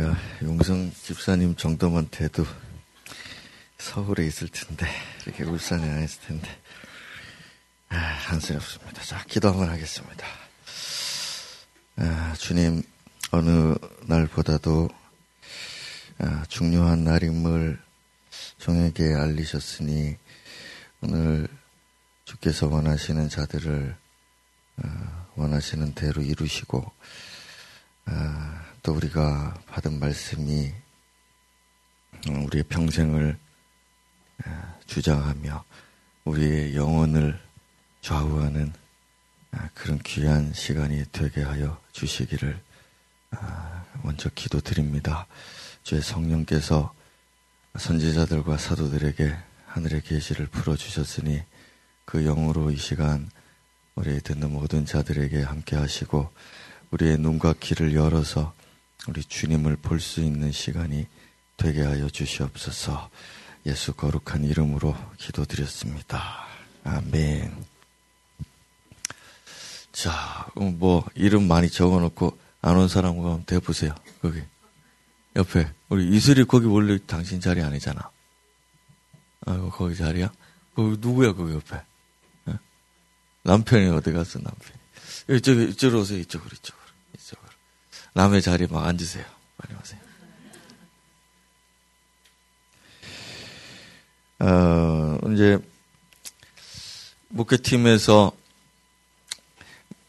내가 용성 집사님 정도만 돼도 서울에 있을 텐데, 이렇게 울산에 안 있을 텐데, 아, 한스럽습니다. 자, 기도 한번 하겠습니다. 아, 주님, 어느 날보다도 아, 중요한 날임을 종에게 알리셨으니, 오늘 주께서 원하시는 자들을 아, 원하시는 대로 이루시고, 아, 또 우리가 받은 말씀이 우리의 평생을 아, 주장하며 우리의 영혼을 좌우하는 아, 그런 귀한 시간이 되게 하여 주시기를 먼저 기도드립니다. 주의 성령께서 선지자들과 사도들에게 하늘의 계시를 풀어주셨으니 그 영으로 이 시간 우리 듣는 모든 자들에게 함께 하시고 우리의 눈과 귀를 열어서 우리 주님을 볼 수 있는 시간이 되게 하여 주시옵소서 예수 거룩한 이름으로 기도드렸습니다. 아멘. 자, 뭐, 이름 많이 적어 놓고 안 온 사람 한번 대보세요. 거기. 옆에. 우리 이슬이 거기 원래 당신 자리 아니잖아. 아이고, 거기 자리야? 거기 누구야, 거기 옆에? 네? 남편이 어디 갔어, 남편이? 이쪽, 이쪽으로 오세요, 이쪽으로. 이쪽으로. 남의 자리에 막 앉으세요. 빨리 오세요. 어, 이제, 목회팀에서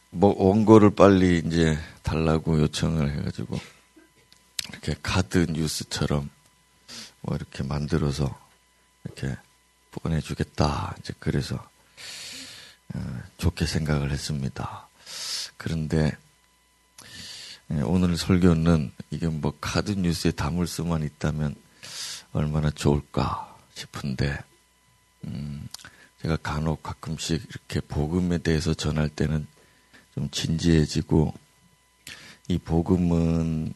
뭐 원고를 빨리 이제 달라고 요청을 해가지고 이렇게 카드 뉴스처럼 뭐 이렇게 만들어서 이렇게 보내주겠다. 이제 그래서 어, 좋게 생각을 했습니다. 그런데 예, 오늘 설교는 이게 뭐 카드 뉴스에 담을 수만 있다면 얼마나 좋을까 싶은데 음, 제가 간혹 가끔씩 이렇게 복음에 대해서 전할 때는 좀 진지해지고 이 복음은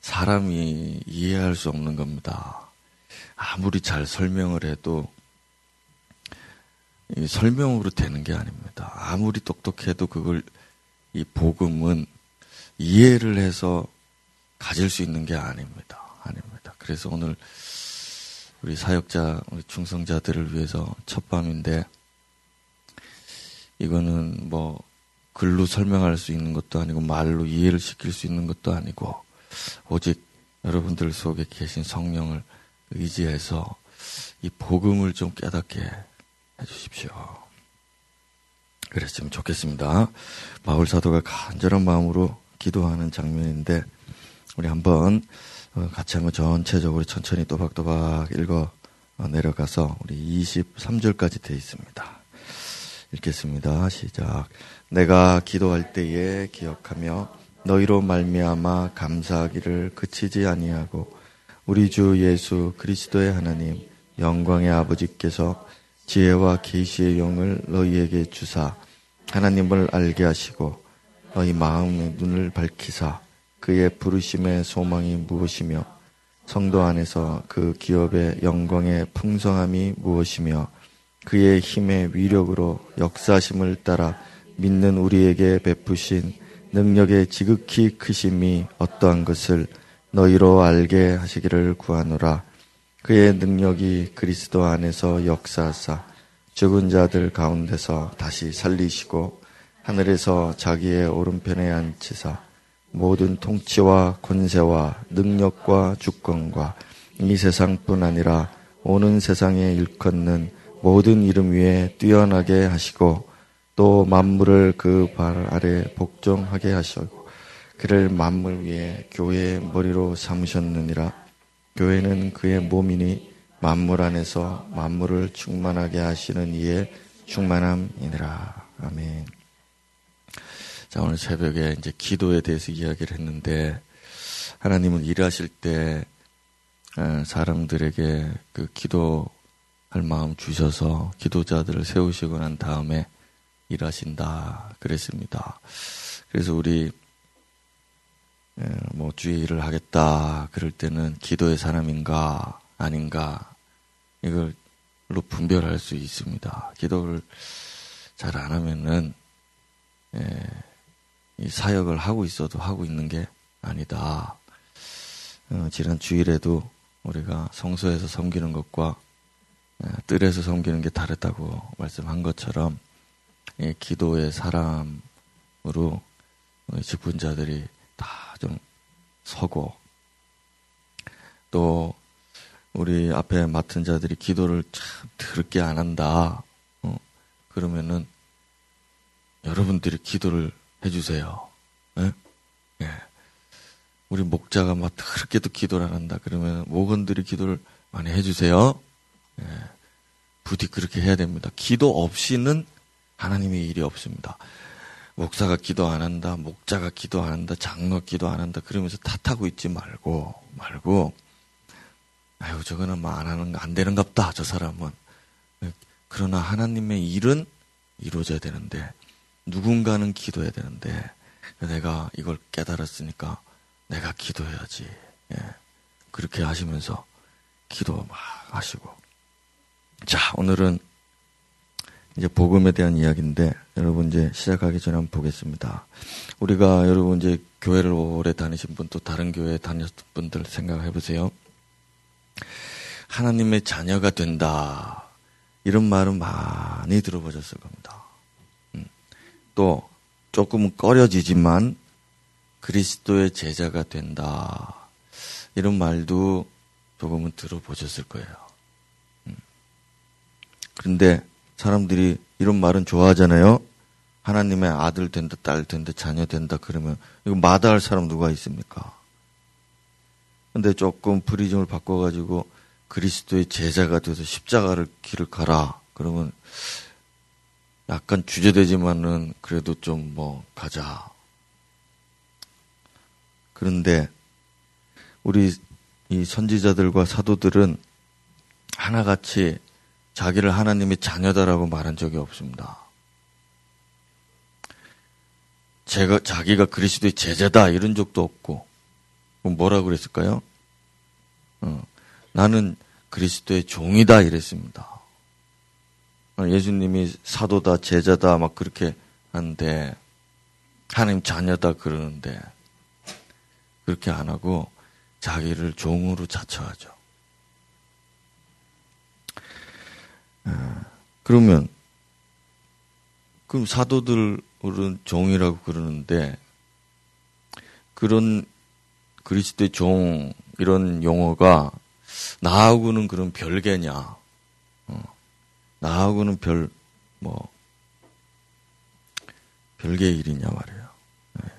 사람이 이해할 수 없는 겁니다. 아무리 잘 설명을 해도 설명으로 되는 게 아닙니다. 아무리 똑똑해도 그걸 이 복음은 이해를 해서 가질 수 있는 게 아닙니다. 아닙니다. 그래서 오늘 우리 사역자, 우리 충성자들을 위해서 첫 밤인데 이거는 뭐 글로 설명할 수 있는 것도 아니고 말로 이해를 시킬 수 있는 것도 아니고 오직 여러분들 속에 계신 성령을 의지해서 이 복음을 좀 깨닫게 해주십시오. 그랬으면 좋겠습니다. 바울 사도가 간절한 마음으로 기도하는 장면인데 우리 한번 어, 같이 한번 전체적으로 천천히 또박또박 읽어 내려가서 우리 23절까지 되어 있습니다. 읽겠습니다. 시작. 내가 기도할 때에 기억하며 너희로 말미암아 감사하기를 그치지 아니하고 우리 주 예수 그리스도의 하나님 영광의 아버지께서 지혜와 계시의 영을 너희에게 주사 하나님을 알게 하시고 너희 마음의 눈을 밝히사 그의 부르심의 소망이 무엇이며 성도 안에서 그 기업의 영광의 풍성함이 무엇이며 그의 힘의 위력으로 역사심을 따라 믿는 우리에게 베푸신 능력의 지극히 크심이 어떠한 것을 너희로 알게 하시기를 구하노라. 그의 능력이 그리스도 안에서 역사하사 죽은 자들 가운데서 다시 살리시고 하늘에서 자기의 오른편에 앉히사 모든 통치와 권세와 능력과 주권과 이 세상뿐 아니라 오는 세상에 일컫는 모든 이름 위에 뛰어나게 하시고 또 만물을 그 발 아래 복종하게 하시고 그를 만물 위에 교회의 머리로 삼으셨느니라 교회는 그의 몸이니 만물 안에서 만물을 충만하게 하시는 이의 충만함이니라 아멘. 자 오늘 새벽에 이제 기도에 대해서 이야기를 했는데 하나님은 일하실 때 사람들에게 그 기도할 마음 주셔서 기도자들을 세우시고 난 다음에 일하신다 그랬습니다. 그래서 우리 뭐 주의 일을 하겠다 그럴 때는 기도의 사람인가 아닌가 이걸 로 분별할 수 있습니다. 기도를 잘 안 하면은 이 사역을 하고 있어도 하고 있는 게 아니다. 어, 지난 주일에도 우리가 성소에서 섬기는 것과 어, 뜰에서 섬기는 게 다르다고 말씀한 것처럼 기도의 사람으로 직분자들이 다 좀 서고 또 우리 앞에 맡은 자들이 기도를 참 더럽게 안 한다. 어, 그러면은 여러분들이 기도를 해주세요. 예? 예. 우리 목자가 막 그렇게도 기도를 안 한다. 그러면 목원들이 기도를 많이 해주세요. 예. 부디 그렇게 해야 됩니다. 기도 없이는 하나님의 일이 없습니다. 목사가 기도 안 한다, 목자가 기도 안 한다, 장로 기도 안 한다, 그러면서 탓하고 있지 말고, 말고, 아유, 저거는 뭐 안 하는, 안 되는갑다, 저 사람은. 그러나 하나님의 일은 이루어져야 되는데, 누군가는 기도해야 되는데, 내가 이걸 깨달았으니까, 내가 기도해야지. 예. 그렇게 하시면서, 기도 막 하시고. 자, 오늘은 이제 복음에 대한 이야기인데 여러분 이제 시작하기 전에 한번 보겠습니다. 우리가 여러분 이제 교회를 오래 다니신 분 또 다른 교회에 다녔던 분들 생각해 보세요. 하나님의 자녀가 된다. 이런 말은 많이 들어보셨을 겁니다. 음. 또 조금은 꺼려지지만 그리스도의 제자가 된다. 이런 말도 조금은 들어보셨을 거예요. 음. 그런데 사람들이 이런 말은 좋아하잖아요. 하나님의 아들 된다, 딸 된다, 자녀 된다 그러면 이거 마다할 사람 누가 있습니까? 근데 조금 프리즘을 바꿔가지고 그리스도의 제자가 돼서 십자가를 길을 가라. 그러면 약간 주제되지만은 그래도 좀 뭐 가자. 그런데 우리 이 선지자들과 사도들은 하나같이 자기를 하나님의 자녀다라고 말한 적이 없습니다. 제가 자기가 그리스도의 제자다 이런 적도 없고 뭐라 그랬을까요? 어, 나는 그리스도의 종이다 이랬습니다. 어, 예수님이 사도다, 제자다 막 그렇게 하는데 하나님 자녀다 그러는데 그렇게 안 하고 자기를 종으로 자처하죠. 어, 그러면 그럼 사도들은 종이라고 그러는데 그런 그리스도의 종 이런 용어가 나하고는 그런 별개냐? 어, 나하고는 별, 뭐, 별개의 일이냐 말이에요. 네.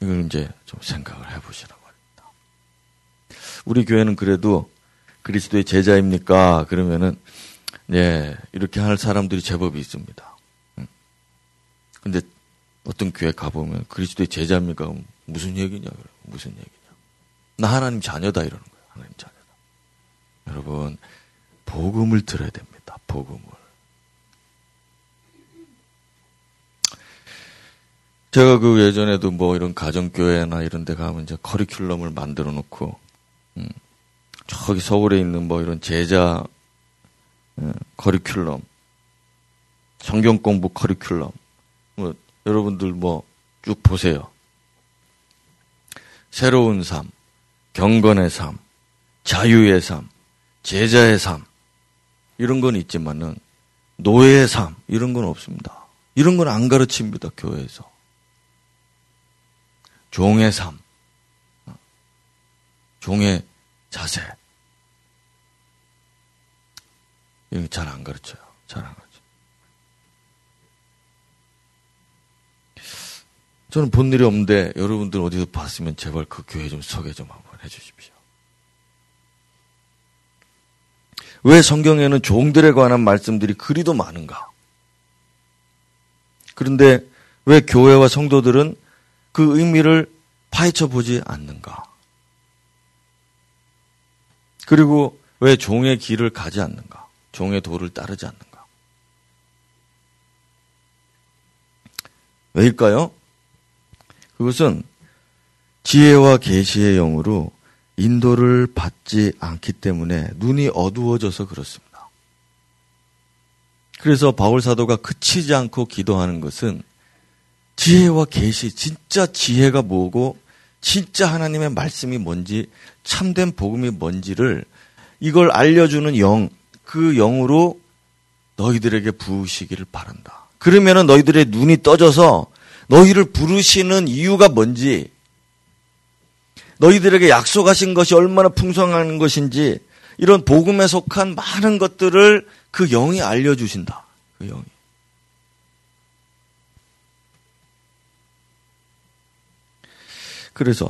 이걸 이제 좀 생각을 해보시라고 합니다. 우리 교회는 그래도 그리스도의 제자입니까? 그러면은, 네, 이렇게 할 사람들이 제법 있습니다. 음. 근데 어떤 교회 가보면 그리스도의 제자입니까? 무슨 얘기냐? 무슨 얘기냐? 나 하나님 자녀다 이러는 거예요. 하나님 자녀. 여러분, 복음을 들어야 됩니다. 복음을. 제가 그 예전에도 뭐 이런 가정교회나 이런 데 가면 이제 커리큘럼을 만들어 놓고, 음, 저기 서울에 있는 뭐 이런 제자, 음, 커리큘럼, 성경 공부 커리큘럼, 뭐, 여러분들 뭐 쭉 보세요. 새로운 삶, 경건의 삶, 자유의 삶, 제자의 삶 이런 건 있지만은 노예의 삶 이런 건 없습니다. 이런 건 안 가르칩니다 교회에서. 종의 삶, 종의 자세 이런 잘 안 가르쳐요. 잘 안 가르쳐. 저는 본 일이 없는데 여러분들 어디서 봤으면 제발 그 교회 좀 소개 좀 한번 해주십시오. 왜 성경에는 종들에 관한 말씀들이 그리도 많은가? 그런데 왜 교회와 성도들은 그 의미를 파헤쳐 보지 않는가? 그리고 왜 종의 길을 가지 않는가? 종의 도를 따르지 않는가? 왜일까요? 그것은 지혜와 계시의 영으로 인도를 받지 않기 때문에 눈이 어두워져서 그렇습니다. 그래서 바울 사도가 그치지 않고 기도하는 것은 지혜와 계시, 진짜 지혜가 뭐고 진짜 하나님의 말씀이 뭔지 참된 복음이 뭔지를 이걸 알려주는 영, 그 영으로 너희들에게 부으시기를 바란다. 그러면은 너희들의 눈이 떠져서 너희를 부르시는 이유가 뭔지, 너희들에게 약속하신 것이 얼마나 풍성한 것인지, 이런 복음에 속한 많은 것들을 그 영이 알려주신다. 그 영이. 그래서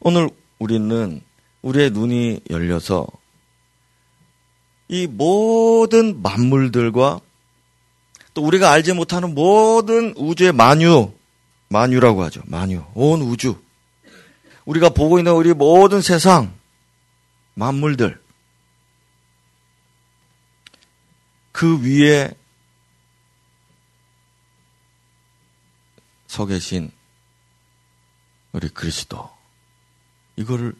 오늘 우리는 우리의 눈이 열려서 이 모든 만물들과 또 우리가 알지 못하는 모든 우주의 만유, 만유라고 하죠. 만유, 온 우주. 우리가 보고 있는 우리 모든 세상, 만물들. 그 위에 서 계신 우리 그리스도. 이거를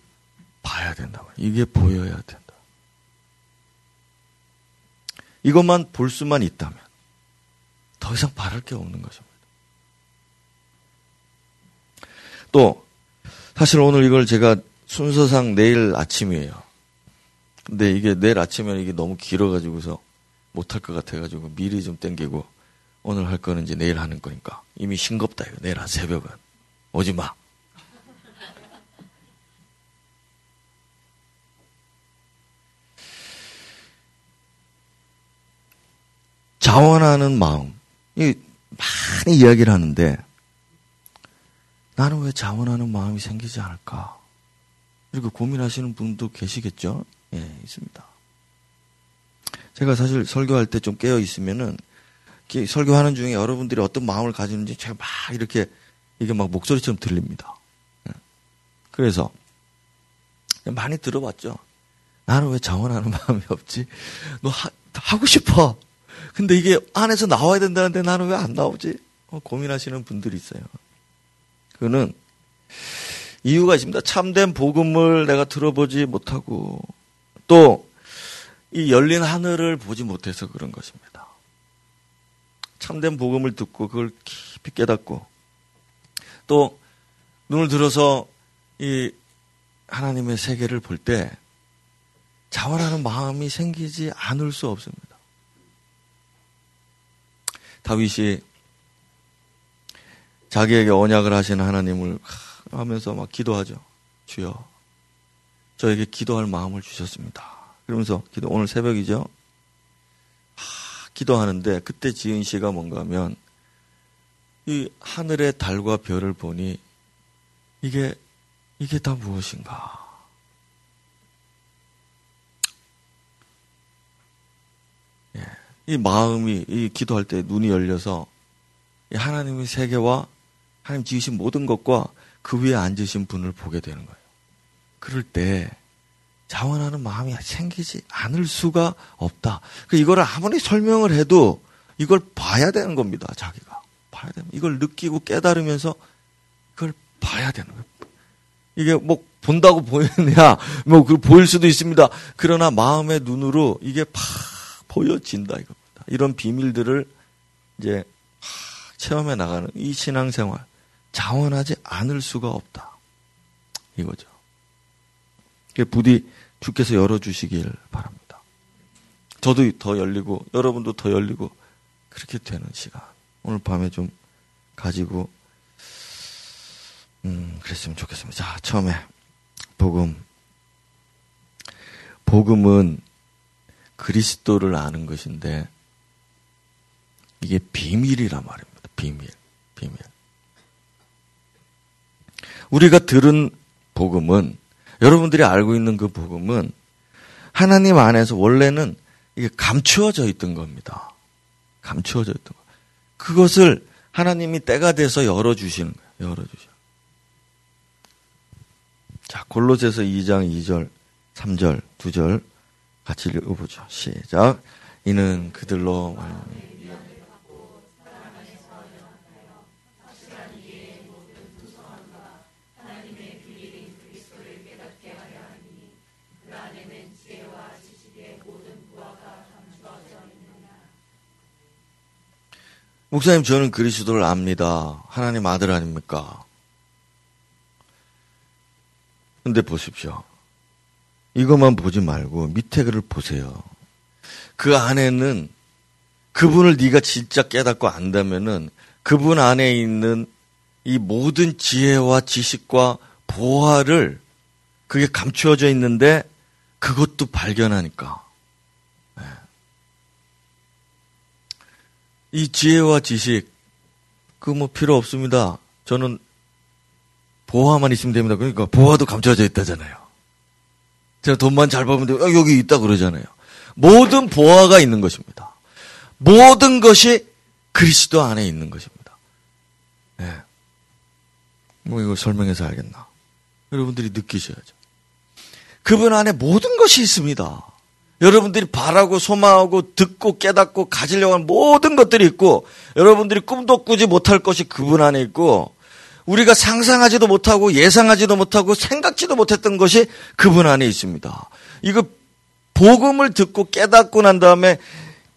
봐야 된다. 이게 보여야 된다. 이것만 볼 수만 있다면 더 이상 바랄 게 없는 것입니다. 또 사실 오늘 이걸 제가 순서상 내일 아침이에요. 근데 이게 내일 아침에 이게 너무 길어가지고서 못할 것 같아가지고 미리 좀 땡기고 오늘 할 거는 이제 내일 하는 거니까 이미 싱겁다 이거 내일 한 새벽은 오지 마. 자원하는 마음. 이 많이 이야기를 하는데 나는 왜 자원하는 마음이 생기지 않을까? 이렇게 고민하시는 분도 계시겠죠? 예, 있습니다. 제가 사실 설교할 때 좀 깨어 있으면은 설교하는 중에 여러분들이 어떤 마음을 가지는지 제가 막 이렇게 이게 막 목소리처럼 들립니다. 예. 그래서 많이 들어봤죠. 나는 왜 자원하는 마음이 없지? 너 하, 하고 싶어. 근데 이게 안에서 나와야 된다는데 나는 왜 안 나오지? 어, 고민하시는 분들이 있어요. 그거는 이유가 있습니다. 참된 복음을 내가 들어보지 못하고 또 이 열린 하늘을 보지 못해서 그런 것입니다. 참된 복음을 듣고 그걸 깊이 깨닫고 또 눈을 들어서 이 하나님의 세계를 볼 때 자원하는 마음이 생기지 않을 수 없습니다. 다윗이 자기에게 언약을 하신 하나님을 하면서 막 기도하죠. 주여, 저에게 기도할 마음을 주셨습니다. 그러면서 기도, 오늘 새벽이죠? 하, 기도하는데 그때 지은 씨가 뭔가 하면 이 하늘의 달과 별을 보니 이게, 이게 다 무엇인가? 이 마음이 이 기도할 때 눈이 열려서 하나님의 세계와 하나님 지으신 모든 것과 그 위에 앉으신 분을 보게 되는 거예요. 그럴 때 자원하는 마음이 생기지 않을 수가 없다. 그 이거를 아무리 설명을 해도 이걸 봐야 되는 겁니다. 자기가 봐야 되는 이걸 느끼고 깨달으면서 그걸 봐야 되는 거예요. 이게 뭐 본다고 보이느냐, 뭐 그 보일 수도 있습니다. 그러나 마음의 눈으로 이게 팍 보여진다 이겁니다. 이런 비밀들을 이제 체험해 나가는 이 신앙생활 자원하지 않을 수가 없다. 이거죠. 부디 주께서 열어주시길 바랍니다. 저도 더 열리고 여러분도 더 열리고 그렇게 되는 시간 오늘 밤에 좀 가지고 음 그랬으면 좋겠습니다. 자 처음에 복음 복음은 그리스도를 아는 것인데 이게 비밀이란 말입니다. 비밀, 비밀. 우리가 들은 복음은 여러분들이 알고 있는 그 복음은 하나님 안에서 원래는 이게 감추어져 있던 겁니다. 감추어져 있던 거. 그것을 하나님이 때가 돼서 열어 주시는 거예요. 열어 주셔. 자, 골로새서 2장 2절, 3절, 2절. 같이 읽어보죠. 시작. 이는 그들로 목사님, 저는 그리스도를 압니다. 하나님 아들 아닙니까? 근데 보십시오. 이것만 보지 말고 밑에 글을 보세요. 그 안에는 그분을 네가 진짜 깨닫고 안다면은 그분 안에 있는 이 모든 지혜와 지식과 보화를 그게 감추어져 있는데 그것도 발견하니까 이 지혜와 지식 그 뭐 필요 없습니다. 저는 보화만 있으면 됩니다. 그러니까 보화도 감춰져 있다잖아요. 제가 돈만 잘 벌면 돼요. 아, 여기 있다 그러잖아요. 모든 보화가 있는 것입니다. 모든 것이 그리스도 안에 있는 것입니다. 네. 뭐 이거 설명해서 알겠나? 여러분들이 느끼셔야죠. 그분 안에 모든 것이 있습니다. 여러분들이 바라고 소망하고 듣고 깨닫고 가지려고 하는 모든 것들이 있고 여러분들이 꿈도 꾸지 못할 것이 그분 안에 있고 우리가 상상하지도 못하고 예상하지도 못하고 생각지도 못했던 것이 그분 안에 있습니다. 이거 복음을 듣고 깨닫고 난 다음에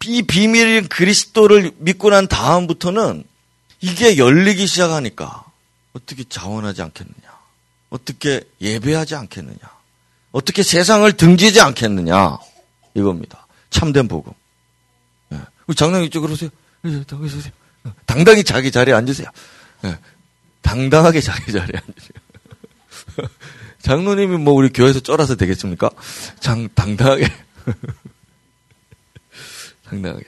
이 비밀인 그리스도를 믿고 난 다음부터는 이게 열리기 시작하니까 어떻게 자원하지 않겠느냐? 어떻게 예배하지 않겠느냐? 어떻게 세상을 등지지 않겠느냐? 이겁니다. 참된 복음. 네. 우리 장로님 이쪽으로 오세요. 당당히 자기 자리에 앉으세요. 네. 당당하게 자기 자리에 앉으세요. 장로님이 뭐 우리 교회에서 쫄아서 되겠습니까? 장, 당당하게. 당당하게.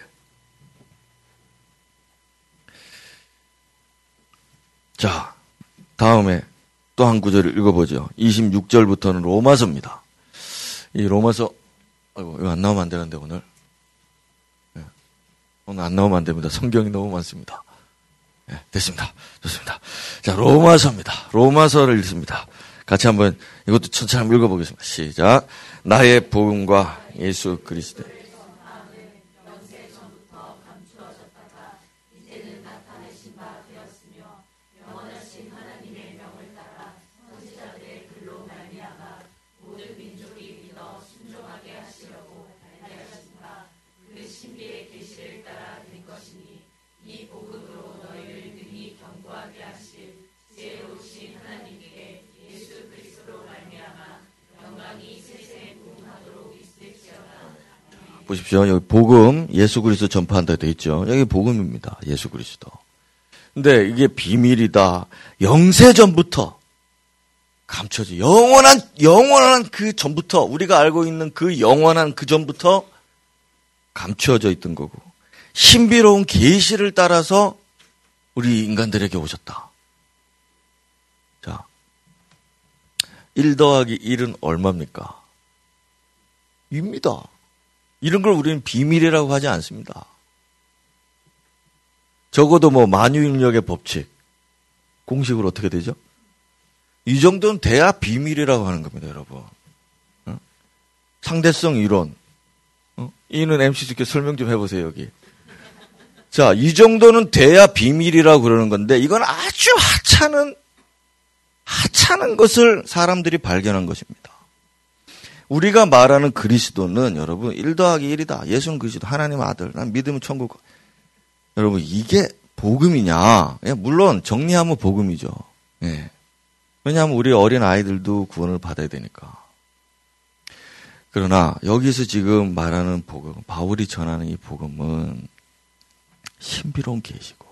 자, 다음에 또 한 구절을 읽어보죠. 26절부터는 로마서입니다. 이 로마서, 아이고, 이거 안 나오면 안 되는데, 오늘. 네. 오늘 안 나오면 안 됩니다. 성경이 너무 많습니다. 네, 됐습니다. 좋습니다. 자, 로마서입니다. 로마서를 읽습니다. 같이 한번 이것도 천천히 한번 읽어보겠습니다. 시작. 나의 복음과 예수 그리스도. 보십시오. 여기 복음 예수 그리스도 전파한다 되어 있죠. 여기 복음입니다. 예수 그리스도. 근데 이게 비밀이다. 영세 전부터 감춰지. 영원한 영원한 그 전부터 우리가 알고 있는 그 영원한 그 전부터 감추어져 있던 거고 신비로운 계시를 따라서 우리 인간들에게 오셨다. 자. 1 더하기 1은 얼마입니까? 입니다. 이런 걸 우리는 비밀이라고 하지 않습니다. 적어도 뭐 만유인력의 법칙 공식으로 어떻게 되죠? 이 정도는 돼야 비밀이라고 하는 겁니다, 여러분. 어? 상대성 이론. 어? 이는 MC님께 설명 좀 해보세요, 여기. 자, 이 정도는 돼야 비밀이라고 그러는 건데, 이건 아주 하찮은, 하찮은 것을 사람들이 발견한 것입니다. 우리가 말하는 그리스도는 여러분 1 더하기 1이다. 예수는 그리스도 하나님 아들. 난 믿으면 천국. 여러분 이게 복음이냐? 예, 물론 정리하면 복음이죠. 예. 왜냐하면 우리 어린 아이들도 구원을 받아야 되니까. 그러나 여기서 지금 말하는 복음, 바울이 전하는 이 복음은 신비로운 계시고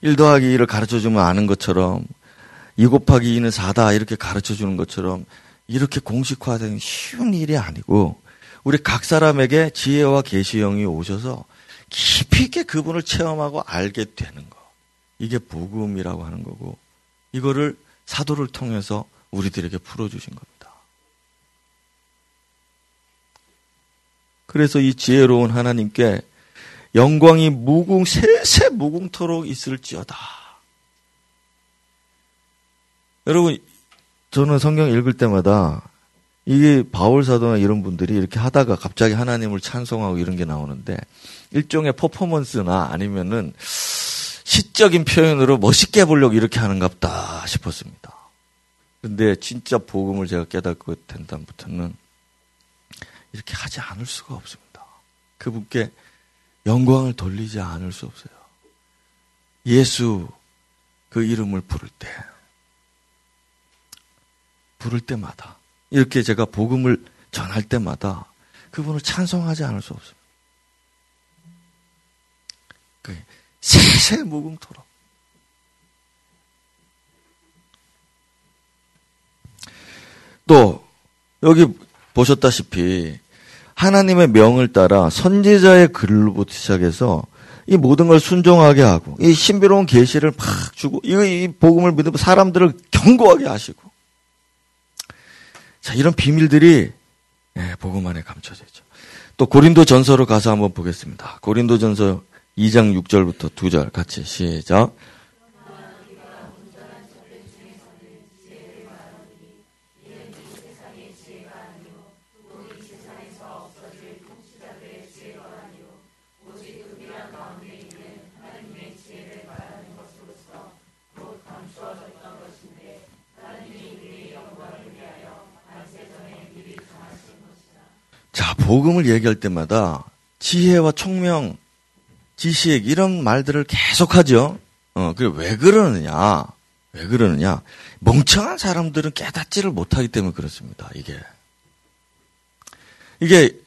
1 더하기 2를 가르쳐 주면 아는 것처럼 2 곱하기 2는 4다 이렇게 가르쳐 주는 것처럼 이렇게 공식화된 쉬운 일이 아니고 우리 각 사람에게 지혜와 계시형이 오셔서 깊이 있게 그분을 체험하고 알게 되는 거. 이게 복음이라고 하는 거고 이거를 사도를 통해서 우리들에게 풀어주신 겁니다. 그래서 이 지혜로운 하나님께 영광이 무궁 세세 무궁토록 있을지어다. 여러분 저는 성경 읽을 때마다 이게 바울 사도나 이런 분들이 이렇게 하다가 갑자기 하나님을 찬송하고 이런 게 나오는데 일종의 퍼포먼스나 아니면은 시적인 표현으로 멋있게 해보려고 이렇게 하는갑다 싶었습니다. 근데 진짜 복음을 제가 깨닫고 된 다음부터는 이렇게 하지 않을 수가 없습니다. 그분께 영광을 돌리지 않을 수 없어요. 예수 그 이름을 부를 때 부를 때마다 이렇게 제가 복음을 전할 때마다 그분을 찬송하지 않을 수 없습니다. 세세 무궁토록. 또 여기 보셨다시피 하나님의 명을 따라 선지자의 글로부터 시작해서 이 모든 걸 순종하게 하고 이 신비로운 계시를 막 주고 이, 이 복음을 믿으면 사람들을 경고하게 하시고 자 이런 비밀들이 예, 복음 안에 감춰져 있죠. 또 고린도 전서로 가서 한번 보겠습니다. 고린도 전서 2장 6절부터 2절 같이 시작. 자, 복음을 얘기할 때마다 지혜와 총명, 지식 이런 말들을 계속하죠. 어, 그래 왜 그러느냐? 왜 그러느냐? 멍청한 사람들은 깨닫지를 못하기 때문에 그렇습니다. 이게 이게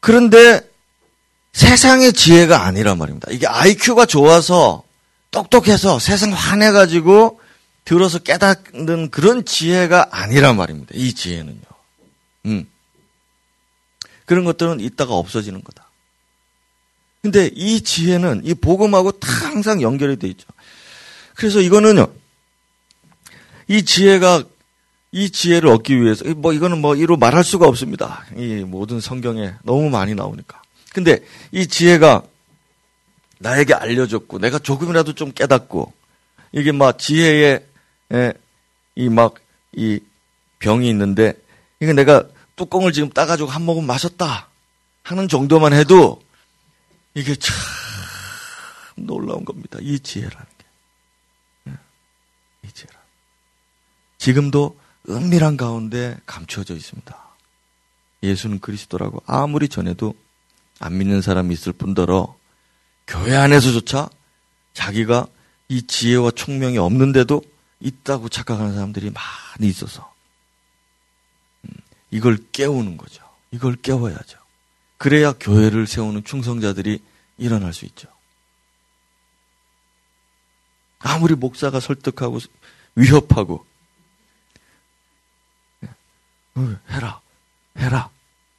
그런데 세상의 지혜가 아니란 말입니다. 이게 IQ가 좋아서 똑똑해서 세상 화내가지고 들어서 깨닫는 그런 지혜가 아니란 말입니다. 이 지혜는요. 음. 그런 것들은 있다가 없어지는 거다. 근데 이 지혜는 이 복음하고 다 항상 연결이 돼 있죠. 그래서 이거는요. 이 지혜가 이 지혜를 얻기 위해서 뭐 이거는 뭐 이로 말할 수가 없습니다. 이 모든 성경에 너무 많이 나오니까. 근데 이 지혜가 나에게 알려졌고 내가 조금이라도 좀 깨닫고 이게 막 지혜의 이 막이 병이 있는데 이게 내가 뚜껑을 지금 따가지고 한 모금 마셨다 하는 정도만 해도 이게 참 놀라운 겁니다. 이 지혜라는 게. 예, 이 지혜라. 지금도 은밀한 가운데 감춰져 있습니다. 예수는 그리스도라고 아무리 전해도 안 믿는 사람이 있을 뿐더러 교회 안에서조차 자기가 이 지혜와 총명이 없는데도 있다고 착각하는 사람들이 많이 있어서 이걸 깨우는 거죠. 이걸 깨워야죠. 그래야 교회를 세우는 충성자들이 일어날 수 있죠. 아무리 목사가 설득하고 위협하고 어, 해라, 해라,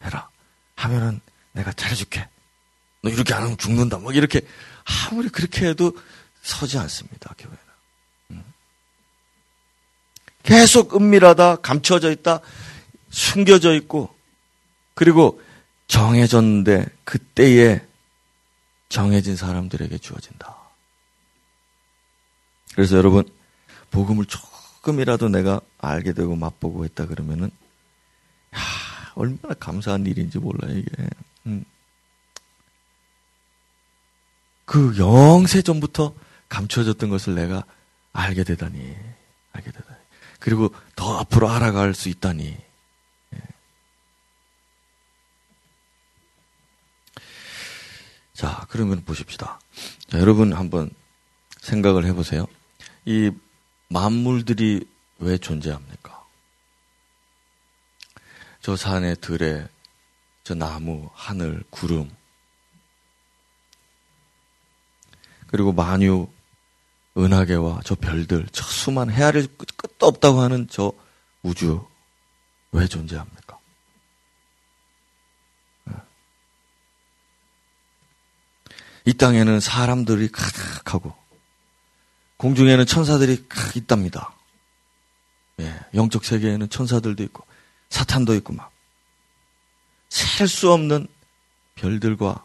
해라 하면은 내가 잘해줄게. 너 이렇게 안 하면 죽는다. 뭐 이렇게 아무리 그렇게 해도 서지 않습니다. 교회는. 음. 계속 은밀하다, 감춰져 있다, 숨겨져 있고 그리고 정해졌는데 그때에 정해진 사람들에게 주어진다. 그래서 여러분 복음을 조금이라도 내가 알게 되고 맛보고 했다 그러면은 야, 얼마나 감사한 일인지 몰라요 이게. 음. 그 영세 전부터 감춰졌던 것을 내가 알게 되다니, 알게 되다니. 그리고 더 앞으로 알아갈 수 있다니. 자, 그러면 보십시다. 자, 여러분 한번 생각을 해보세요. 이 만물들이 왜 존재합니까? 저 산의 들에, 저 나무, 하늘, 구름, 그리고 만유, 은하계와 저 별들, 저 수많은 헤아릴 끝도 없다고 하는 저 우주, 왜 존재합니까? 이 땅에는 사람들이 가득하고 공중에는 천사들이 있답니다. 예, 영적 세계에는 천사들도 있고 사탄도 있고 막 셀 수 없는 별들과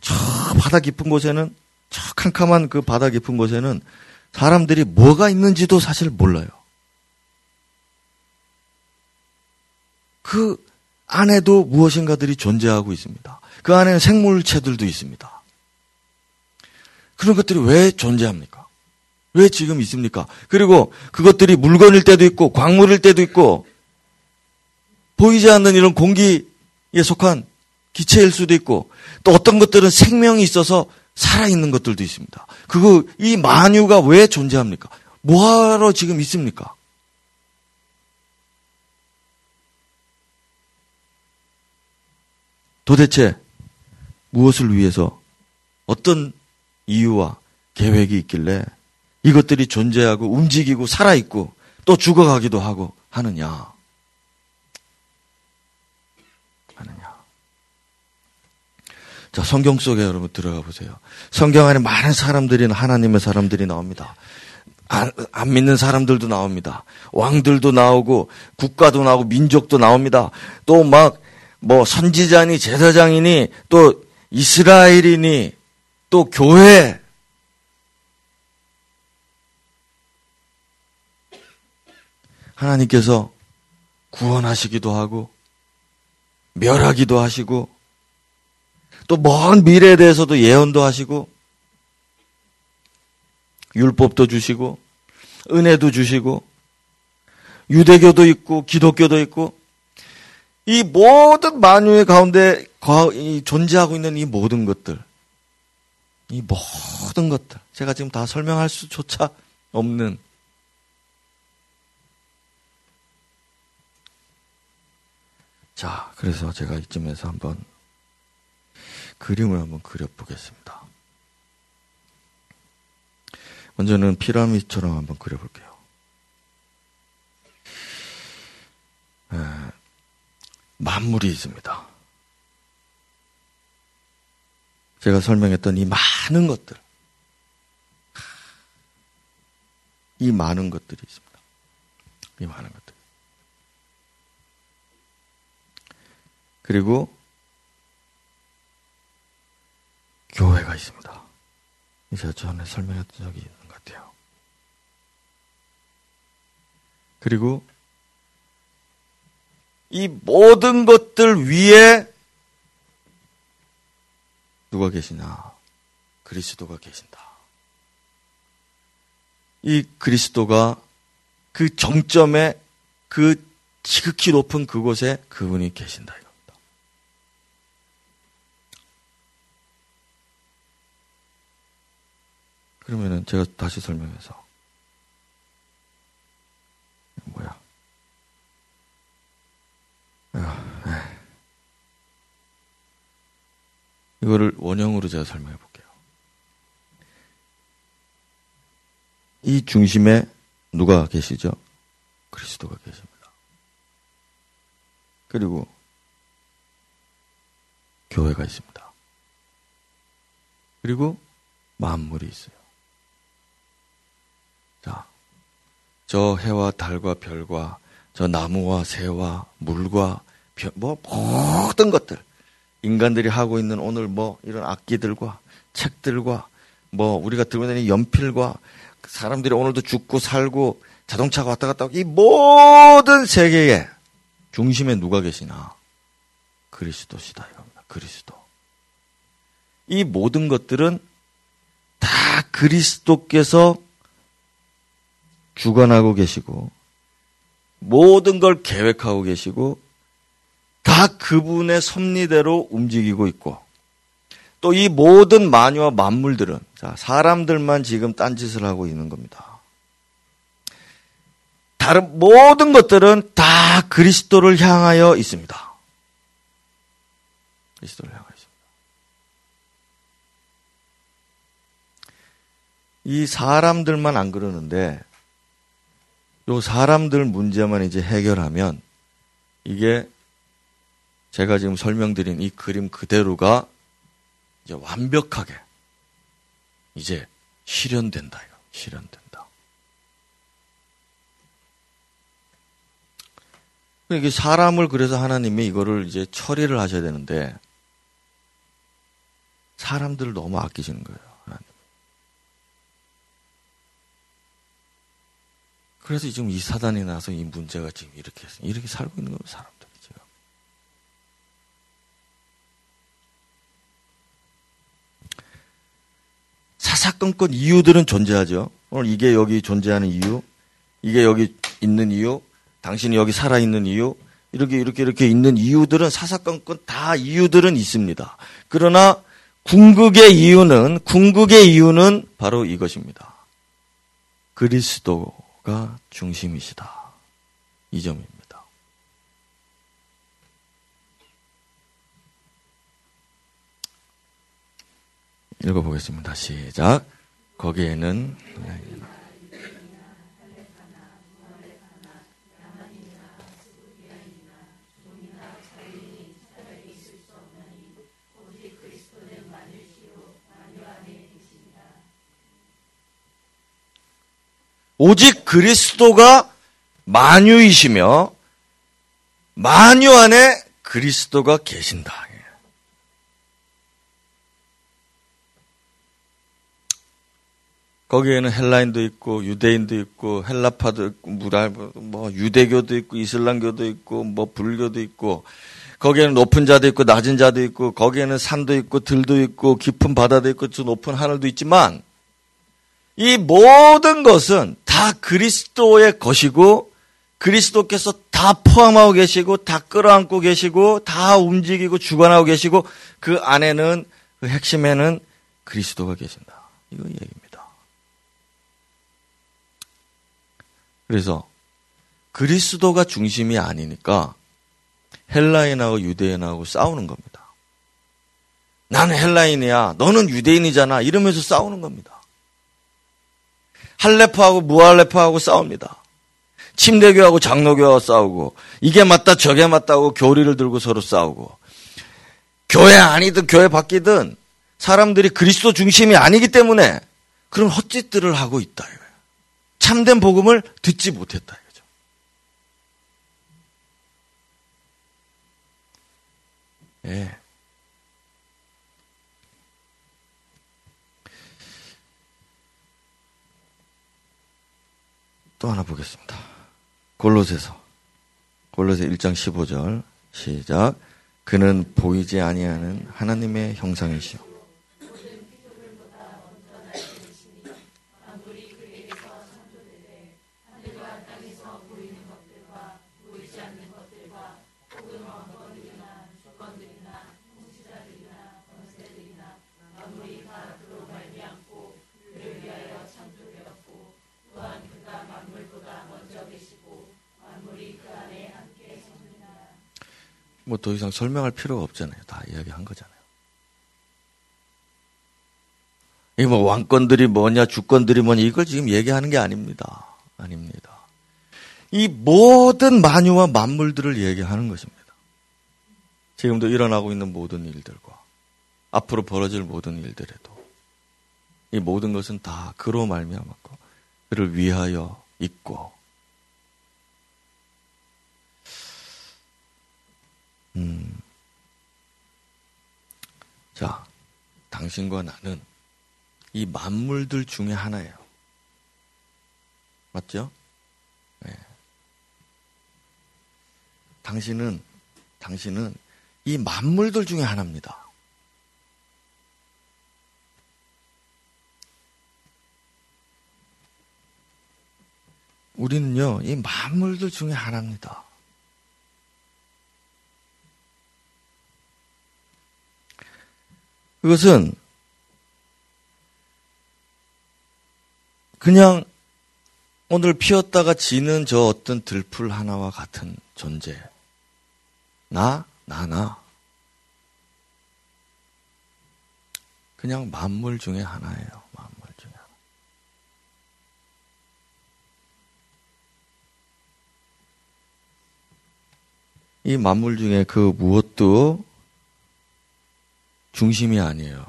저 바다 깊은 곳에는 저 캄캄한 그 바다 깊은 곳에는 사람들이 뭐가 있는지도 사실 몰라요. 그 안에도 무엇인가들이 존재하고 있습니다. 그 안에는 생물체들도 있습니다. 그런 것들이 왜 존재합니까? 왜 지금 있습니까? 그리고 그것들이 물건일 때도 있고 광물일 때도 있고 보이지 않는 이런 공기에 속한 기체일 수도 있고 또 어떤 것들은 생명이 있어서 살아있는 것들도 있습니다. 그거 이 만유가 왜 존재합니까? 뭐하러 지금 있습니까? 도대체 무엇을 위해서 어떤 이유와 계획이 있길래 이것들이 존재하고 움직이고 살아있고 또 죽어가기도 하고 하느냐. 하느냐. 자, 성경 속에 여러분 들어가 보세요. 성경 안에 많은 사람들이, 하나님의 사람들이 나옵니다. 안, 안 믿는 사람들도 나옵니다. 왕들도 나오고, 국가도 나오고, 민족도 나옵니다. 또 막, 뭐, 선지자니, 제사장이니, 또 이스라엘이니, 또 교회, 하나님께서 구원하시기도 하고, 멸하기도 하시고, 또 먼 미래에 대해서도 예언도 하시고, 율법도 주시고, 은혜도 주시고, 유대교도 있고, 기독교도 있고, 이 모든 만유의 가운데 존재하고 있는 이 모든 것들, 이 모든 것들, 제가 지금 다 설명할 수조차 없는 자, 그래서 제가 이쯤에서 한번 그림을 한번 그려보겠습니다. 먼저는 피라미드처럼 한번 그려볼게요. 에, 만물이 있습니다. 제가 설명했던 이 많은 것들, 이 많은 것들이 있습니다. 이 많은 것들. 그리고 교회가 있습니다. 제가 전에 설명했던 적이 있는 것 같아요. 그리고 이 모든 것들 위에 누가 계시냐? 그리스도가 계신다. 이 그리스도가 그 정점에 그 지극히 높은 그곳에 그분이 계신다. 그러면은 제가 다시 설명해서. 뭐야. 아, 이거를 원형으로 제가 설명해 볼게요. 이 중심에 누가 계시죠? 그리스도가 계십니다. 그리고 교회가 있습니다. 그리고 만물이 있어요. 자, 저 해와 달과 별과 저 나무와 새와 물과 별, 뭐 모든 것들 인간들이 하고 있는 오늘 뭐 이런 악기들과 책들과 뭐 우리가 들고 다니는 연필과 사람들이 오늘도 죽고 살고 자동차가 왔다 갔다 하고 이 모든 세계의 중심에 누가 계시나 그리스도시다 이겁니다. 그리스도. 이 모든 것들은 다 그리스도께서 주관하고 계시고 모든 걸 계획하고 계시고 다 그분의 섭리대로 움직이고 있고 또 이 모든 만유와 만물들은 자, 사람들만 지금 딴짓을 하고 있는 겁니다. 다른 모든 것들은 다 그리스도를 향하여 있습니다. 그리스도를 향하여 있습니다. 이 사람들만 안 그러는데 요 사람들 문제만 이제 해결하면 이게 제가 지금 설명드린 이 그림 그대로가 이제 완벽하게 이제 실현된다. 이거. 실현된다. 이게 사람을 그래서 하나님이 이거를 이제 처리를 하셔야 되는데 사람들을 너무 아끼시는 거예요. 그래서 지금 이 사단이 나서 이 문제가 지금 이렇게 이렇게 살고 있는 거예요, 사람들이 지금. 사사건건 이유들은 존재하죠. 오늘 이게 여기 존재하는 이유, 이게 여기 있는 이유, 당신이 여기 살아 있는 이유, 이렇게 이렇게 이렇게 있는 이유들은 사사건건 다 이유들은 있습니다. 그러나 궁극의 이유는 궁극의 이유는 바로 이것입니다. 그리스도 가 중심이시다. 이 점입니다. 읽어보겠습니다. 시작. 거기에는 오직 그리스도가 만유이시며 만유 안에 그리스도가 계신다. 거기에는 헬라인도 있고 유대인도 있고 헬라파도 있고 뭐 유대교도 있고 이슬람교도 있고 뭐 불교도 있고 거기에는 높은 자도 있고 낮은 자도 있고 거기에는 산도 있고 들도 있고 깊은 바다도 있고 저 높은 하늘도 있지만 이 모든 것은 다 그리스도의 것이고 그리스도께서 다 포함하고 계시고 다 끌어안고 계시고 다 움직이고 주관하고 계시고 그 안에는 그 핵심에는 그리스도가 계신다. 이거 얘기입니다. 그래서 그리스도가 중심이 아니니까 헬라인하고 유대인하고 싸우는 겁니다. 나는 헬라인이야. 너는 유대인이잖아. 이러면서 싸우는 겁니다. 할레파하고 무할레파하고 싸웁니다. 침대교하고 장로교하고 싸우고 이게 맞다 저게 맞다고 교리를 들고 서로 싸우고 교회 아니든 교회 바뀌든 사람들이 그리스도 중심이 아니기 때문에 그런 헛짓들을 하고 있다. 참된 복음을 듣지 못했다 이거죠. 예. 또 하나 보겠습니다. 골로새서 골로새 1장 15절 시작 그는 보이지 아니하는 하나님의 형상이시오 설명할 필요가 없잖아요. 다 이야기한 거잖아요. 이 뭐 왕권들이 뭐냐, 주권들이 뭐냐, 이걸 지금 얘기하는 게 아닙니다. 아닙니다. 이 모든 만유와 만물들을 얘기하는 것입니다. 지금도 일어나고 있는 모든 일들과 앞으로 벌어질 모든 일들에도 이 모든 것은 다 그로 말미암았고 그를 위하여 있고 음. 자, 당신과 나는 이 만물들 중에 하나예요. 맞죠? 네. 당신은, 당신은 이 만물들 중에 하나입니다. 우리는요, 이 만물들 중에 하나입니다. 그것은 그냥 오늘 피었다가 지는 저 어떤 들풀 하나와 같은 존재. 나, 나 나. 그냥 만물 중에 하나예요. 만물 중에 하나. 이 만물 중에 그 무엇도 중심이 아니에요.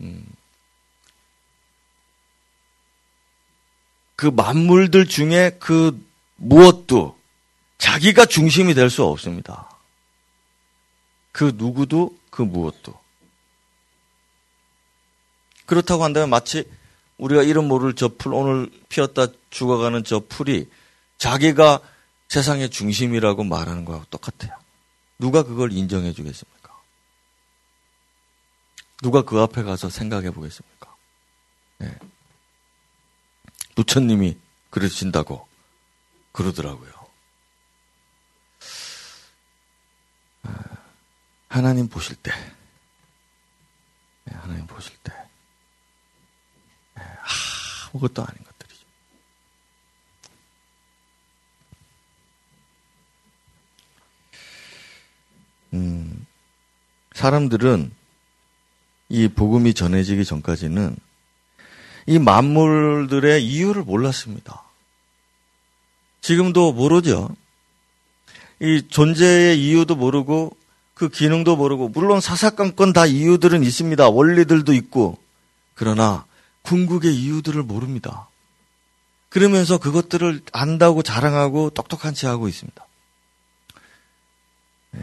음. 그 만물들 중에 그 무엇도 자기가 중심이 될 수 없습니다. 그 누구도 그 무엇도. 그렇다고 한다면 마치 우리가 이름 모를 저 풀, 오늘 피었다 죽어가는 저 풀이 자기가 세상의 중심이라고 말하는 거하고 똑같아요. 누가 그걸 인정해 주겠습니까? 누가 그 앞에 가서 생각해 보겠습니까? 네. 부처님이 그러신다고 그러더라고요. 아, 하나님 보실 때, 네, 하나님 보실 때, 네, 아무것도 아닌 것. 사람들은 이 복음이 전해지기 전까지는 이 만물들의 이유를 몰랐습니다. 지금도 모르죠. 이 존재의 이유도 모르고 그 기능도 모르고 물론 사사건건 다 이유들은 있습니다. 원리들도 있고 그러나 궁극의 이유들을 모릅니다. 그러면서 그것들을 안다고 자랑하고 똑똑한 체 하고 있습니다. 네.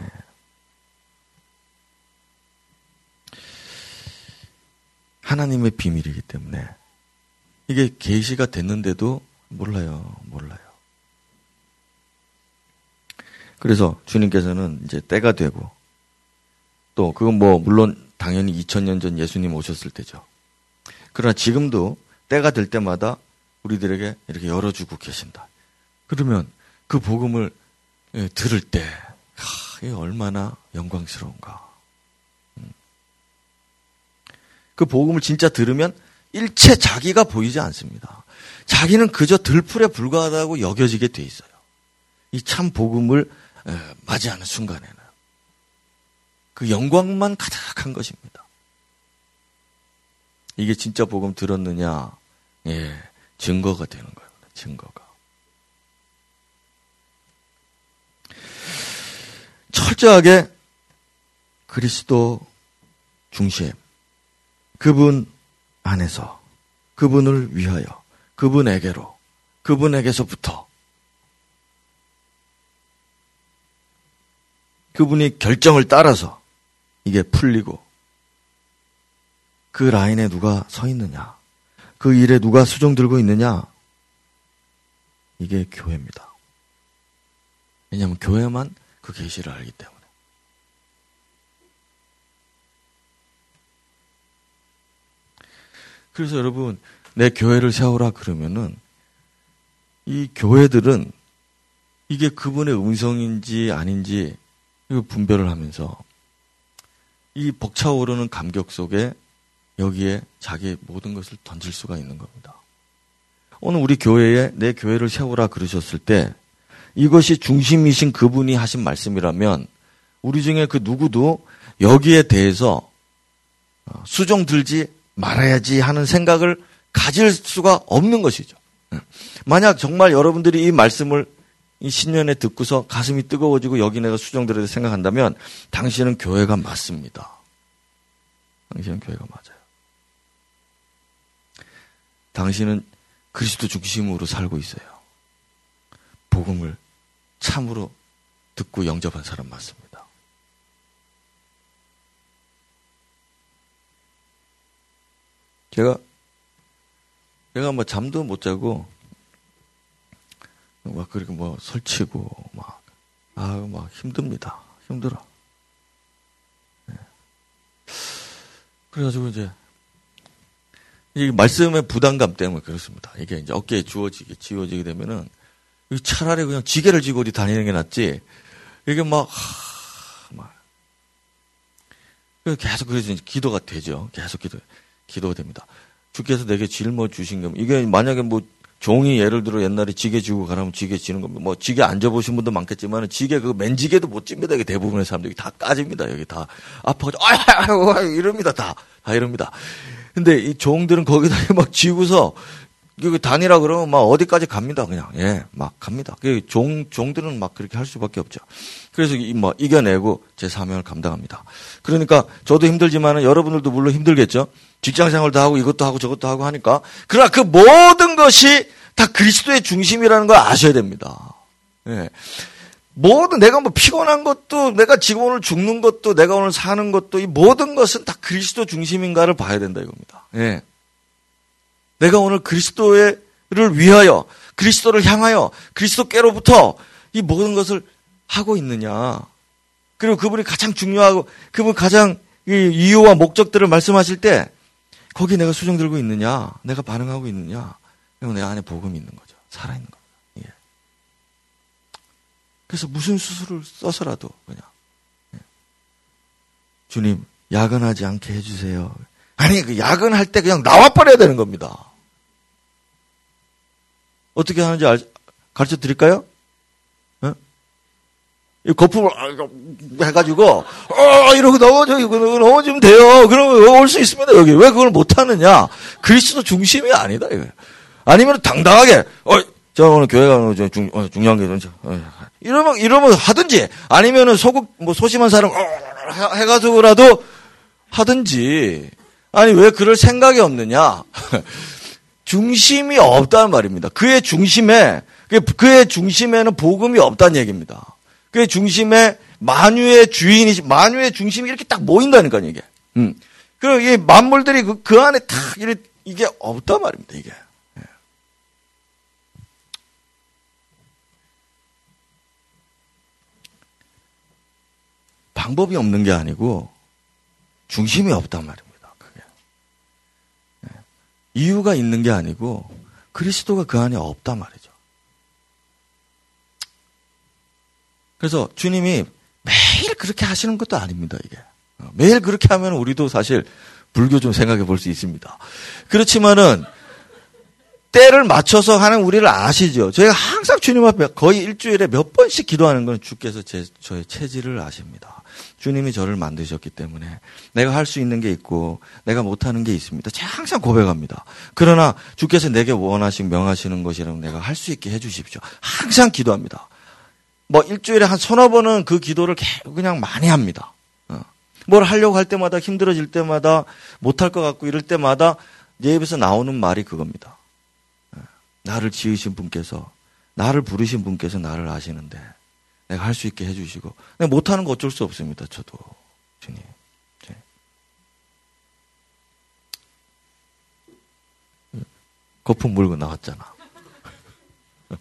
하나님의 비밀이기 때문에 이게 계시가 됐는데도 몰라요. 몰라요. 그래서 주님께서는 이제 때가 되고 또 그건 뭐 물론 당연히 2000년 전 예수님 오셨을 때죠. 그러나 지금도 때가 될 때마다 우리들에게 이렇게 열어주고 계신다. 그러면 그 복음을 예, 들을 때, 하, 이게 얼마나 영광스러운가. 음. 그 복음을 진짜 들으면 일체 자기가 보이지 않습니다. 자기는 그저 들풀에 불과하다고 여겨지게 돼 있어요. 이 참 복음을 맞이하는 순간에는. 그 영광만 가득한 것입니다. 이게 진짜 복음 들었느냐? 예, 증거가 되는 거예요. 증거가. 철저하게 그리스도 중심, 그분 안에서, 그분을 위하여, 그분에게로, 그분에게서부터, 그분이 결정을 따라서 이게 풀리고, 그 라인에 누가 서 있느냐, 그 일에 누가 수종 들고 있느냐, 이게 교회입니다. 왜냐하면 교회만 그 계시를 알기 때문에. 그래서 여러분, 내 교회를 세우라 그러면은 이 교회들은 이게 그분의 음성인지 아닌지 이거 분별을 하면서 이 벅차오르는 감격 속에 여기에 자기의 모든 것을 던질 수가 있는 겁니다. 오늘 우리 교회에 내 교회를 세우라 그러셨을 때 이것이 중심이신 그분이 하신 말씀이라면 우리 중에 그 누구도 여기에 대해서 어, 수정 들지 말아야지 하는 생각을 가질 수가 없는 것이죠. 예. 만약 정말 여러분들이 이 말씀을 이 신년에 듣고서 가슴이 뜨거워지고 여기 내가 수정들에 생각한다면 당신은 교회가 맞습니다. 당신은 교회가 맞아요. 당신은 그리스도 중심으로 살고 있어요. 복음을 참으로 듣고 영접한 사람 맞습니다. 제가 제가 뭐 잠도 못 자고 막 그렇게 뭐 설치고 막아막 힘듭니다. 힘들어. 네. 그래가지고 이제 이 말씀의 부담감 때문에 그렇습니다. 이게 이제 어깨에 주어지게, 지워지게 되면은, 차라리 그냥 지게를 지고 어디 다니는 게 낫지. 이게 막, 하, 막. 계속 그래서 기도가 되죠. 계속 기도, 기도가 됩니다. 주께서 내게 짊어 주신 겁니다. 이게 만약에 뭐 종이 예를 들어 옛날에 지게 지고 가라면 지게 지는 겁니다. 뭐 지게 앉아 보신 분도 많겠지만 지게 그 맨지게도 못 찝니다. 이게 대부분의 사람들이 다 까집니다. 여기 다 아파가지고 아유, 아유, 이럽니다. 다. 다 이럽니다. 근데 이 종들은 거기다 막 쥐고서 여기 다니라 그러면 막 어디까지 갑니다. 그냥 예, 막 갑니다. 그종 종들은 막 그렇게 할 수밖에 없죠. 그래서 뭐 이겨내고 제 사명을 감당합니다. 그러니까 저도 힘들지만은 여러분들도 물론 힘들겠죠. 직장 생활도 하고 이것도 하고 저것도 하고 하니까 그러나 그 모든 것이 다 그리스도의 중심이라는 걸 아셔야 됩니다. 예. 모든 내가 뭐 피곤한 것도 내가 지금 오늘 죽는 것도 내가 오늘 사는 것도 이 모든 것은 다 그리스도 중심인가를 봐야 된다 이겁니다. 예. 내가 오늘 그리스도를 위하여 그리스도를 향하여 그리스도께로부터 이 모든 것을 하고 있느냐. 그리고 그분이 가장 중요하고 그분 가장 이유와 목적들을 말씀하실 때 거기 내가 수정 들고 있느냐, 내가 반응하고 있느냐, 그리고 내 안에 복음이 있는 거죠. 살아있는 거. 그래서 무슨 수술을 써서라도 그냥 예. 주님 야근하지 않게 해주세요. 아니 그 야근할 때 그냥 나와 버려야 되는 겁니다. 어떻게 하는지 알, 가르쳐 드릴까요? 어? 거품을 아, 해가지고 어 이러고 넘어져 넘어지면 돼요. 그러면 올 수 있습니다 여기 왜 그걸 못 하느냐? 그리스도 중심이 아니다 이거. 아니면 당당하게 어. 저 오늘 교회 가는 중, 중, 어, 중요한 게 던져. 어, 이러면, 이러면 하든지, 아니면은 소극, 뭐, 소심한 사람, 어, 해가지고라도 하든지, 아니, 왜 그럴 생각이 없느냐? 중심이 없다는 말입니다. 그의 중심에, 그의 중심에는 복음이 없다는 얘기입니다. 그의 중심에 만유의 주인이, 만유의 중심이 이렇게 딱 모인다니까, 이게. 음. 그리고 이 만물들이 그, 그 안에 탁, 이게 없단 말입니다, 이게. 방법이 없는 게 아니고 중심이 없단 말입니다. 이유가 있는 게 아니고 그리스도가 그 안에 없단 말이죠. 그래서 주님이 매일 그렇게 하시는 것도 아닙니다. 이게 어, 매일 그렇게 하면 우리도 사실 불교 좀 생각해 볼 수 있습니다. 그렇지만은 때를 맞춰서 하는 우리를 아시죠? 저희가 항상 주님 앞에 거의 일주일에 몇 번씩 기도하는 건 주께서 제, 저의 체질을 아십니다. 주님이 저를 만드셨기 때문에 내가 할 수 있는 게 있고 내가 못하는 게 있습니다. 제가 항상 고백합니다. 그러나 주께서 내게 원하시고 명하시는 것이라면 내가 할 수 있게 해주십시오. 항상 기도합니다. 뭐 일주일에 한 서너 번은 그 기도를 그냥 많이 합니다. 어. 뭘 하려고 할 때마다 힘들어질 때마다 못할 것 같고 이럴 때마다 내 입에서 나오는 말이 그겁니다. 어. 나를 지으신 분께서 나를 부르신 분께서 나를 아시는데 내가 할 수 있게 해주시고 내가 못하는 거 어쩔 수 없습니다. 저도 주님. 네. 거품 물고 나왔잖아.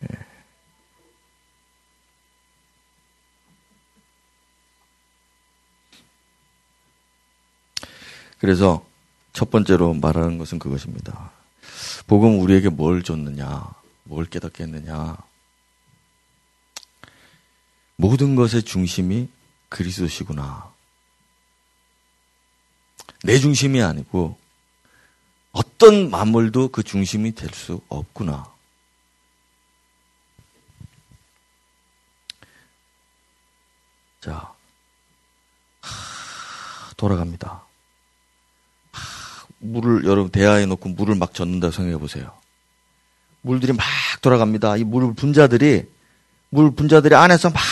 네. 그래서 첫 번째로 말하는 것은 그것입니다. 복음 우리에게 뭘 줬느냐? 뭘 깨닫게 했느냐? 모든 것의 중심이 그리스도시구나. 내 중심이 아니고 어떤 만물도 그 중심이 될 수 없구나. 자, 돌아갑니다. 물을 여러분 대야에 놓고 물을 막 젓는다 생각해 보세요. 물들이 막 돌아갑니다. 이 물 분자들이 물 분자들이 안에서 막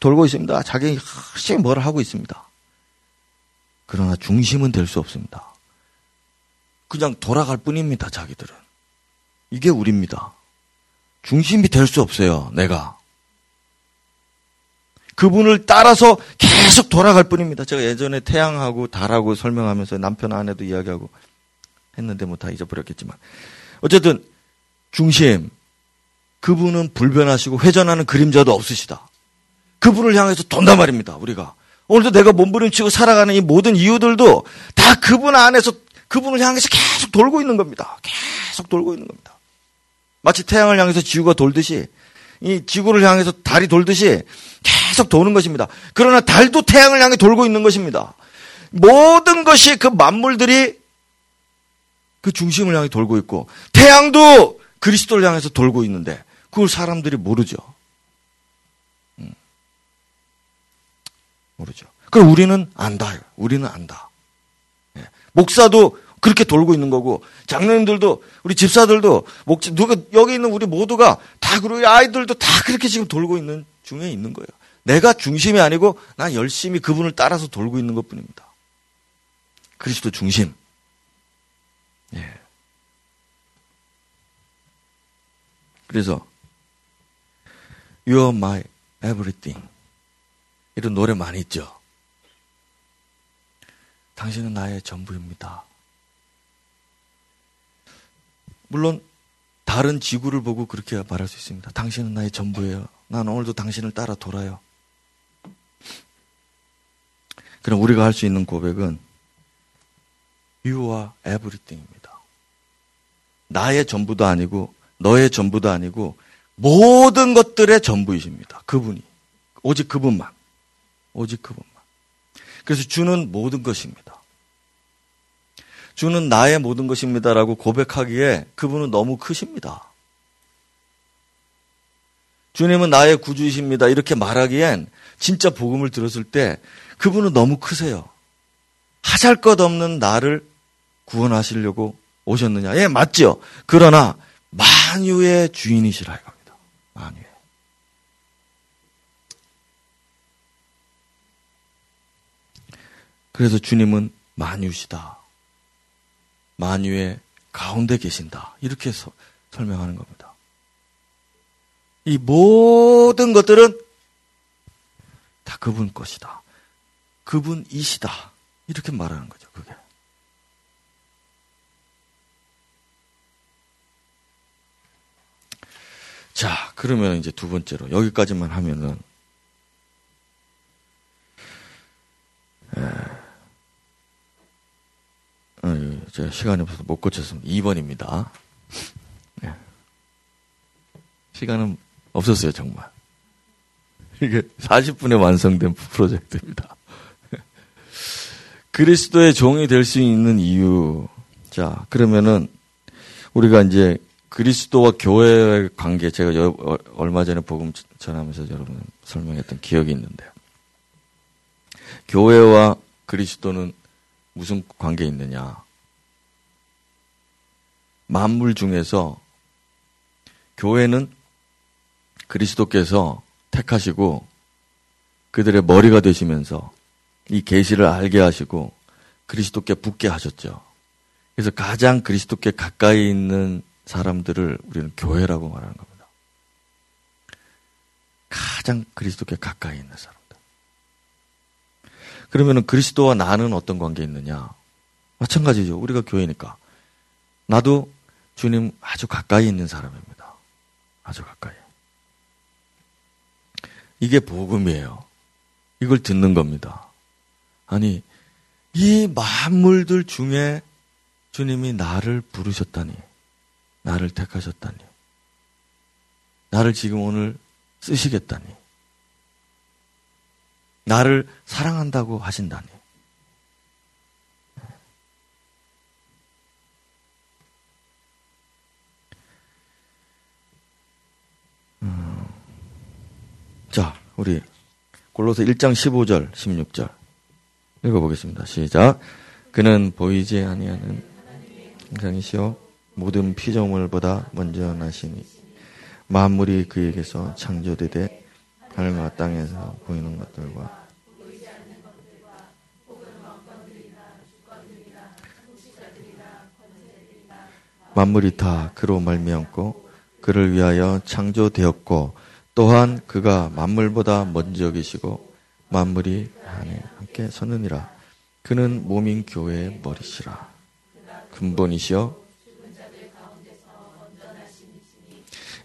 돌고 있습니다. 자기 열심히 뭘 하고 있습니다. 그러나 중심은 될 수 없습니다. 그냥 돌아갈 뿐입니다. 자기들은. 이게 우리입니다. 중심이 될 수 없어요. 내가. 그분을 따라서 계속 돌아갈 뿐입니다. 제가 예전에 태양하고 달하고 설명하면서 남편 아내도 이야기하고 했는데 뭐 다 잊어버렸겠지만 어쨌든 중심 그분은 불변하시고 회전하는 그림자도 없으시다. 그분을 향해서 돈다 말입니다. 우리가 오늘도 내가 몸부림치고 살아가는 이 모든 이유들도 다 그분 안에서 그분을 향해서 계속 돌고 있는 겁니다. 계속 돌고 있는 겁니다. 마치 태양을 향해서 지구가 돌듯이 이 지구를 향해서 달이 돌듯이 계속 도는 것입니다. 그러나 달도 태양을 향해 돌고 있는 것입니다. 모든 것이 그 만물들이 그 중심을 향해 돌고 있고 태양도 그리스도를 향해서 돌고 있는데 그걸 사람들이 모르죠. 음. 모르죠. 그럼 우리는 안다. 우리는 안다. 예. 목사도 그렇게 돌고 있는 거고 장로님들도 우리 집사들도 목 누가 여기 있는 우리 모두가 다 그리고 아이들도 다 그렇게 지금 돌고 있는 중에 있는 거예요. 내가 중심이 아니고 난 열심히 그분을 따라서 돌고 있는 것 뿐입니다. 그리스도 중심. 예. 그래서 You are my everything. 이런 노래 많이 있죠. 당신은 나의 전부입니다. 물론 다른 지구를 보고 그렇게 말할 수 있습니다. 당신은 나의 전부예요. 난 오늘도 당신을 따라 돌아요. 그럼 우리가 할 수 있는 고백은 You are everything입니다. 나의 전부도 아니고 너의 전부도 아니고 모든 것들의 전부이십니다. 그분이. 오직 그분만. 오직 그분만. 그래서 주는 모든 것입니다. 주는 나의 모든 것입니다라고 고백하기에 그분은 너무 크십니다. 주님은 나의 구주이십니다. 이렇게 말하기엔 진짜 복음을 들었을 때 그분은 너무 크세요. 하잘 것 없는 나를 구원하시려고 오셨느냐? 예, 맞죠. 그러나 만유의 주인이시라 이겁니다. 만유의. 그래서 주님은 만유시다. 만유의 가운데 계신다. 이렇게 서, 설명하는 겁니다. 이 모든 것들은 다 그분 것이다. 그분이시다. 이렇게 말하는 거죠, 그게. 자, 그러면 이제 두 번째로, 여기까지만 하면은, 에, 어, 제가 시간이 없어서 못 고쳤습니다. 2번입니다. 네. 시간은 없었어요, 정말. 이게 40분에 완성된 프로젝트입니다. 그리스도의 종이 될 수 있는 이유. 자, 그러면은 우리가 이제 그리스도와 교회의 관계 제가 여, 어, 얼마 전에 복음 전하면서 여러분 설명했던 기억이 있는데요. 교회와 그리스도는 무슨 관계 있느냐? 만물 중에서 교회는 그리스도께서 택하시고 그들의 머리가 되시면서 이 계시를 알게 하시고 그리스도께 붙게 하셨죠. 그래서 가장 그리스도께 가까이 있는 사람들을 우리는 교회라고 말하는 겁니다. 가장 그리스도께 가까이 있는 사람들. 그러면은 그리스도와 나는 어떤 관계 있느냐? 마찬가지죠. 우리가 교회니까. 나도 주님 아주 가까이 있는 사람입니다. 아주 가까이. 이게 복음이에요. 이걸 듣는 겁니다. 아니, 이 만물들 중에 주님이 나를 부르셨다니, 나를 택하셨다니, 나를 지금 오늘 쓰시겠다니, 나를 사랑한다고 하신다니. 음. 자, 우리 골로새 1장 15절, 16절. 읽어보겠습니다. 시작. 그는 보이지 아니하는 형상이시오 모든 피조물보다 먼저 나시니 만물이 그에게서 창조되되 하늘과 땅에서 보이는 것들과 만물이 다 그로 말미암고 그를 위하여 창조되었고 또한 그가 만물보다 먼저 계시고 만물이 안에 함께 서느니라. 그는 몸인 교회의 머리시라. 근본이시여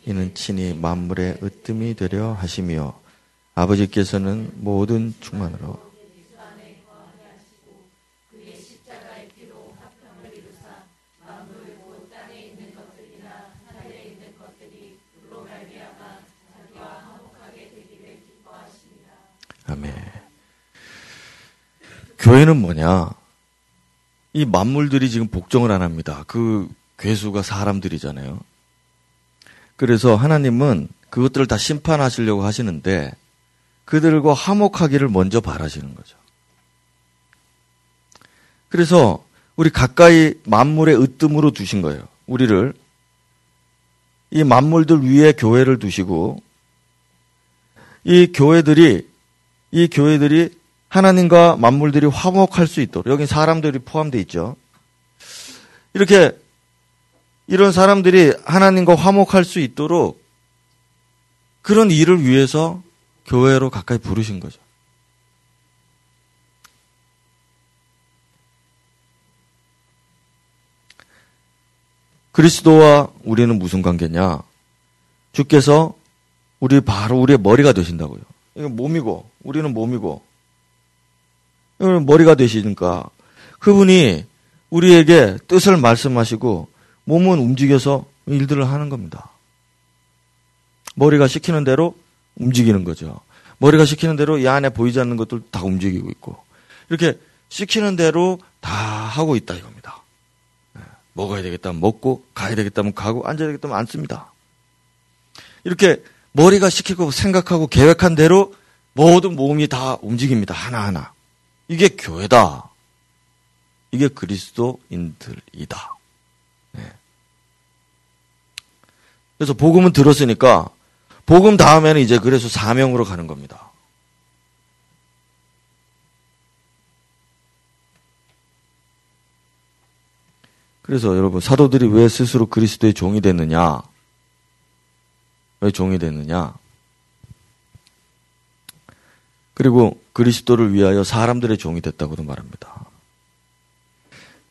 이는 친히 만물의 으뜸이 되려 하시며 아버지께서는 모든 충만으로 교회는 뭐냐? 이 만물들이 지금 복종을 안 합니다. 그 괴수가 사람들이잖아요. 그래서 하나님은 그것들을 다 심판하시려고 하시는데 그들과 화목하기를 먼저 바라시는 거죠. 그래서 우리 가까이 만물의 으뜸으로 두신 거예요. 우리를 이 만물들 위에 교회를 두시고 이 교회들이 이 교회들이 하나님과 만물들이 화목할 수 있도록 여기 사람들이 포함되어 있죠. 이렇게 이런 사람들이 하나님과 화목할 수 있도록 그런 일을 위해서 교회로 가까이 부르신 거죠. 그리스도와 우리는 무슨 관계냐? 주께서 우리 바로 우리의 머리가 되신다고요. 이건 몸이고 우리는 몸이고 머리가 되시니까 그분이 우리에게 뜻을 말씀하시고 몸은 움직여서 일들을 하는 겁니다. 머리가 시키는 대로 움직이는 거죠. 머리가 시키는 대로 이 안에 보이지 않는 것들 다 움직이고 있고 이렇게 시키는 대로 다 하고 있다 이겁니다. 네. 먹어야 되겠다면 먹고 가야 되겠다면 가고 앉아야 되겠다면 앉습니다. 이렇게 머리가 시키고 생각하고 계획한 대로 모든 몸이 다 움직입니다. 하나하나. 이게 교회다. 이게 그리스도인들이다. 네. 그래서 복음은 들었으니까 복음 다음에는 이제 그래서 사명으로 가는 겁니다. 그래서 여러분 사도들이 왜 스스로 그리스도의 종이 됐느냐? 왜 종이 됐느냐? 그리고 그리스도를 위하여 사람들의 종이 됐다고도 말합니다.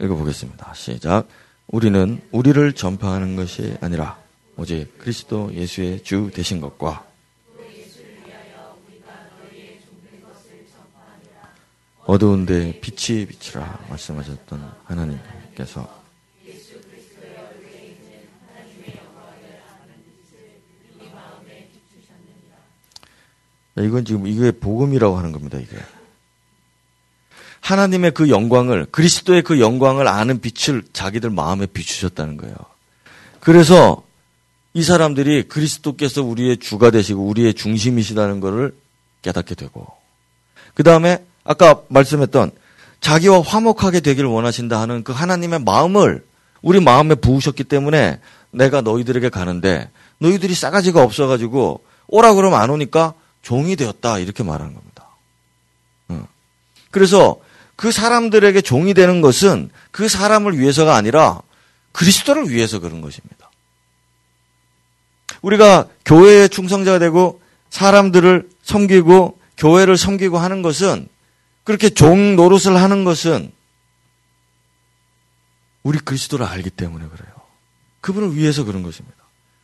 읽어보겠습니다. 시작. 우리는 우리를 전파하는 것이 아니라 오직 그리스도 예수의 주 되신 것과 어두운데 빛이 빛이라 말씀하셨던 하나님께서 이건 지금 이게 복음이라고 하는 겁니다, 이게. 하나님의 그 영광을, 그리스도의 그 영광을 아는 빛을 자기들 마음에 비추셨다는 거예요. 그래서 이 사람들이 그리스도께서 우리의 주가 되시고 우리의 중심이시다는 것을 깨닫게 되고, 그 다음에 아까 말씀했던 자기와 화목하게 되기를 원하신다 하는 그 하나님의 마음을 우리 마음에 부으셨기 때문에 내가 너희들에게 가는데 너희들이 싸가지가 없어가지고 오라 그러면 안 오니까 종이 되었다 이렇게 말하는 겁니다. 그래서 그 사람들에게 종이 되는 것은 그 사람을 위해서가 아니라 그리스도를 위해서 그런 것입니다. 우리가 교회의 충성자가 되고 사람들을 섬기고 교회를 섬기고 하는 것은 그렇게 종 노릇을 하는 것은 우리 그리스도를 알기 때문에 그래요. 그분을 위해서 그런 것입니다.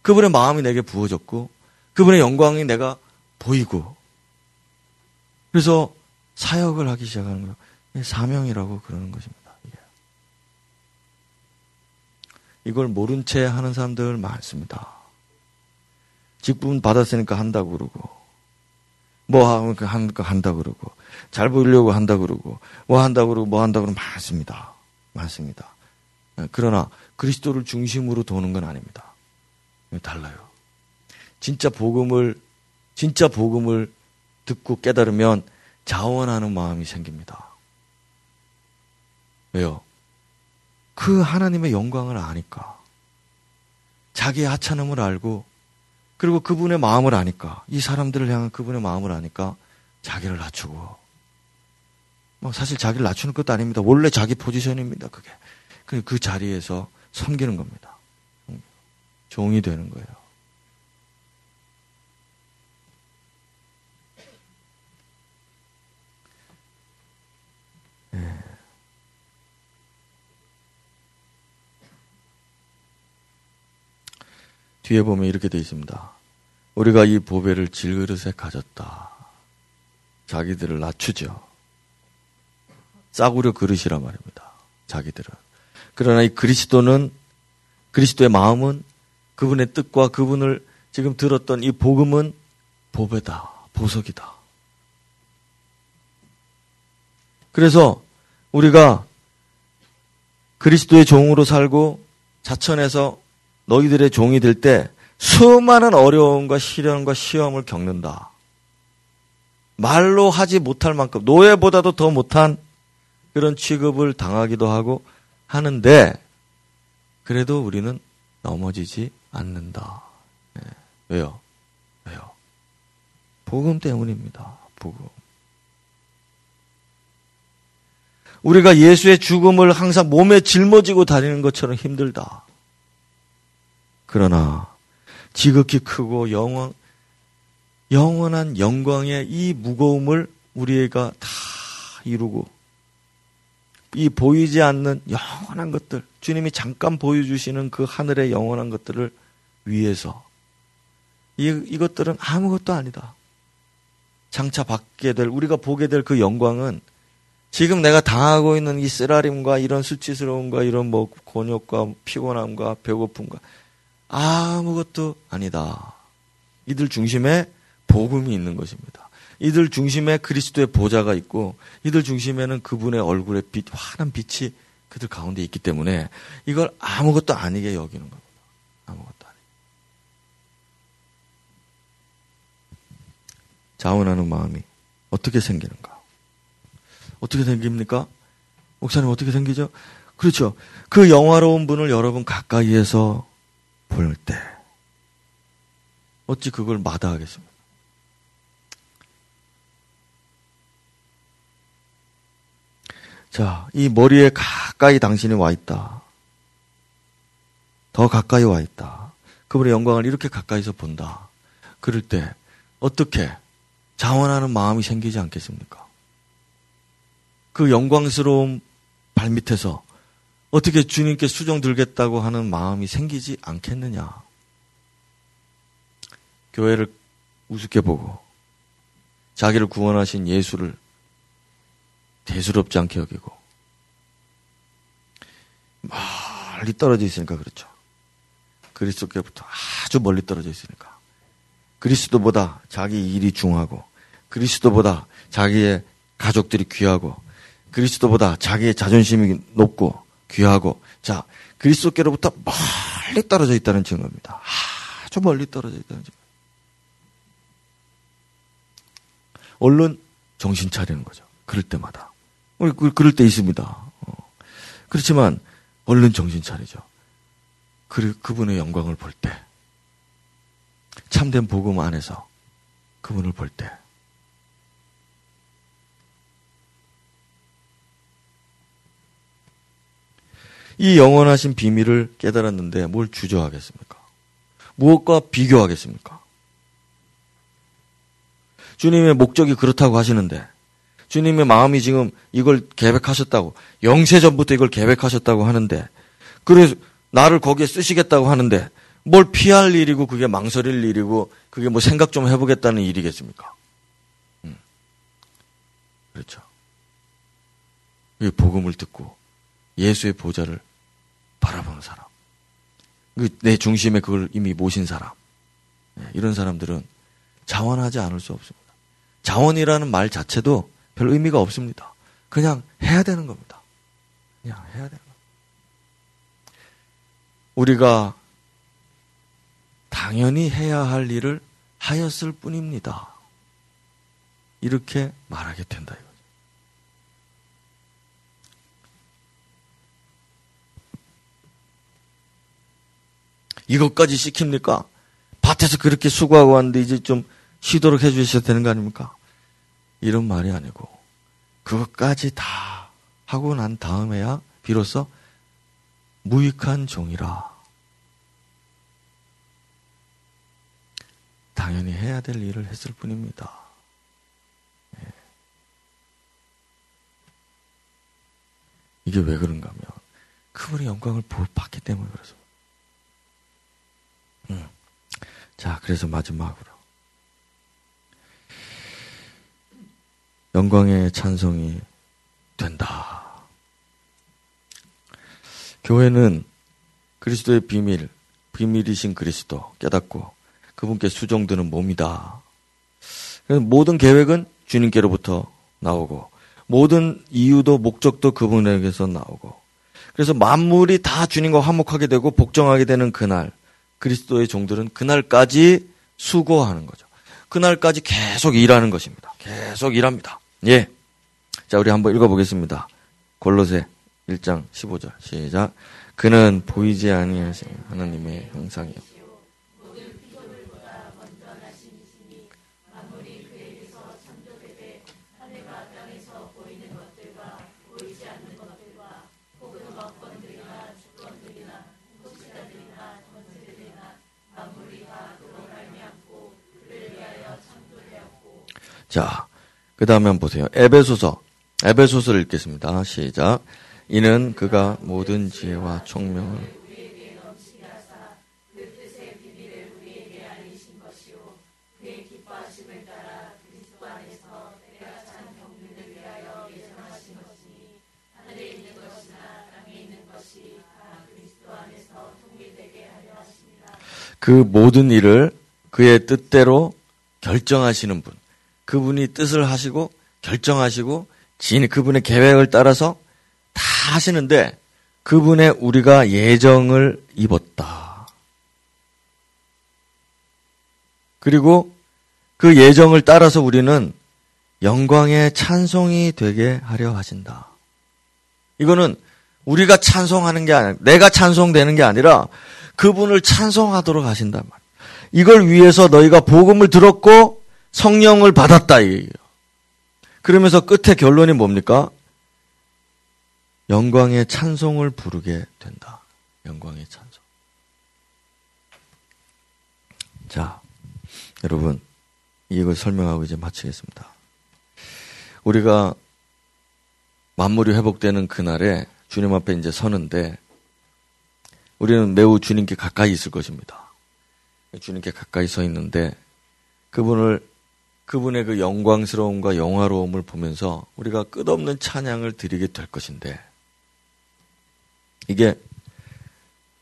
그분의 마음이 내게 부어졌고 그분의 영광이 내가 보이고 그래서 사역을 하기 시작하는 거예요. 사명이라고 그러는 것입니다. 이걸 모른 채 하는 사람들 많습니다. 직분 받았으니까 한다고 그러고, 뭐 하니까 한다고 그러고, 잘 보이려고 한다고 그러고, 뭐 한다고 그러고, 뭐 한다고 그러고 많습니다. 많습니다. 그러나 그리스도를 중심으로 도는 건 아닙니다. 달라요. 진짜 복음을, 진짜 복음을 듣고 깨달으면 자원하는 마음이 생깁니다. 왜요? 그 하나님의 영광을 아니까. 자기의 하찮음을 알고, 그리고 그분의 마음을 아니까, 이 사람들을 향한 그분의 마음을 아니까, 자기를 낮추고, 뭐 사실 자기를 낮추는 것도 아닙니다. 원래 자기 포지션입니다, 그게. 그 자리에서 섬기는 겁니다. 종이 되는 거예요. 뒤에 보면 이렇게 되어 있습니다. 우리가 이 보배를 질그릇에 가졌다. 자기들을 낮추죠. 싸구려 그릇이란 말입니다. 자기들은. 그러나 이 그리스도는 그리스도의 마음은 그분의 뜻과 그분을 지금 들었던 이 복음은 보배다. 보석이다. 그래서 우리가 그리스도의 종으로 살고 자천해서 너희들의 종이 될 때 수많은 어려움과 시련과 시험을 겪는다. 말로 하지 못할 만큼 노예보다도 더 못한 그런 취급을 당하기도 하고 하는데 그래도 우리는 넘어지지 않는다. 네. 왜요? 왜요? 복음 때문입니다. 복음. 우리가 예수의 죽음을 항상 몸에 짊어지고 다니는 것처럼 힘들다. 그러나 지극히 크고 영원, 영원한 영광의 이 무거움을 우리가 다 이루고 이 보이지 않는 영원한 것들, 주님이 잠깐 보여주시는 그 하늘의 영원한 것들을 위해서 이, 이것들은 아무것도 아니다. 장차 받게 될, 우리가 보게 될 그 영광은 지금 내가 당하고 있는 이 쓰라림과 이런 수치스러움과 이런 뭐 곤욕과 피곤함과 배고픔과 아무것도 아니다. 이들 중심에 복음이 있는 것입니다. 이들 중심에 그리스도의 보좌가 있고 이들 중심에는 그분의 얼굴에 빛, 환한 빛이 그들 가운데 있기 때문에 이걸 아무것도 아니게 여기는 겁니다. 아무것도 아니. 자원하는 마음이 어떻게 생기는가? 어떻게 생깁니까? 목사님 어떻게 생기죠? 그렇죠. 그 영화로운 분을 여러분 가까이에서 볼 때, 어찌 그걸 마다하겠습니까? 자, 이 머리에 가까이 당신이 와 있다. 더 가까이 와 있다. 그분의 영광을 이렇게 가까이서 본다. 그럴 때 어떻게 자원하는 마음이 생기지 않겠습니까? 그 영광스러운 발밑에서 어떻게 주님께 수정 들겠다고 하는 마음이 생기지 않겠느냐. 교회를 우습게 보고 자기를 구원하신 예수를 대수롭지 않게 여기고 멀리 떨어져 있으니까 그렇죠. 그리스도께부터 아주 멀리 떨어져 있으니까 그리스도보다 자기 일이 중하고 그리스도보다 자기의 가족들이 귀하고 그리스도보다 자기의 자존심이 높고 귀하고 자 그리스도께로부터 멀리 떨어져 있다는 증거입니다. 아주 멀리 떨어져 있다는 증거. 얼른 정신 차리는 거죠. 그럴 때마다. 우리 그, 그럴 때 있습니다. 어. 그렇지만 얼른 정신 차리죠. 그, 그분의 영광을 볼 때, 참된 복음 안에서 그분을 볼 때, 이 영원하신 비밀을 깨달았는데 뭘 주저하겠습니까? 무엇과 비교하겠습니까? 주님의 목적이 그렇다고 하시는데 주님의 마음이 지금 이걸 계획하셨다고 영세 전부터 이걸 계획하셨다고 하는데 그래서 나를 거기에 쓰시겠다고 하는데 뭘 피할 일이고 그게 망설일 일이고 그게 뭐 생각 좀 해보겠다는 일이겠습니까? 음. 그렇죠. 이 복음을 듣고 예수의 보좌를 바라보는 사람. 그내 중심에 그걸 이미 모신 사람. 네, 이런 사람들은 자원하지 않을 수 없습니다. 자원이라는 말 자체도 별 의미가 없습니다. 그냥 해야 되는 겁니다. 그냥 해야 되는 겁니다. 우리가 당연히 해야 할 일을 하였을 뿐입니다. 이렇게 말하게 된다 이것까지 시킵니까? 밭에서 그렇게 수고하고 왔는데 이제 좀 쉬도록 해주셔야 되는 거 아닙니까? 이런 말이 아니고 그것까지 다 하고 난 다음에야 비로소 무익한 종이라. 당연히 해야 될 일을 했을 뿐입니다. 예. 이게 왜 그런가 하면 그분의 영광을 봤기 때문에 그래서. 음. 자, 그래서 마지막으로 영광의 찬송이 된다. 교회는 그리스도의 비밀, 비밀이신 그리스도 깨닫고 그분께 수종드는 몸이다. 모든 계획은 주님께로부터 나오고 모든 이유도 목적도 그분에게서 나오고 그래서 만물이 다 주님과 화목하게 되고 복종하게 되는 그날 그리스도의 종들은 그날까지 수고하는 거죠. 그날까지 계속 일하는 것입니다. 계속 일합니다. 예. 자, 우리 한번 읽어보겠습니다. 골로새 1장 15절 시작. 그는 보이지 아니하신 하나님의 형상이요. 자, 그 다음에 한번 보세요. 에베소서. 에베소서를 읽겠습니다. 시작. 이는 그가 모든 지혜와 총명을 그 모든 일을 그의 뜻대로 결정하시는 분. 그분이 뜻을 하시고 결정하시고 진 그분의 계획을 따라서 다 하시는데 그분의 우리가 예정을 입었다. 그리고 그 예정을 따라서 우리는 영광의 찬송이 되게 하려 하신다. 이거는 우리가 찬송하는 게 아니라 내가 찬송되는 게 아니라 그분을 찬송하도록 하신단 말이에요. 이걸 위해서 너희가 복음을 들었고 성령을 받았다 이게요. 그러면서 끝에 결론이 뭡니까? 영광의 찬송을 부르게 된다. 영광의 찬송. 자, 여러분, 이걸 설명하고 이제 마치겠습니다. 우리가 만물이 회복되는 그날에 주님 앞에 이제 서는데 우리는 매우 주님께 가까이 있을 것입니다. 주님께 가까이 서 있는데 그분을 그분의 그 영광스러움과 영화로움을 보면서 우리가 끝없는 찬양을 드리게 될 것인데 이게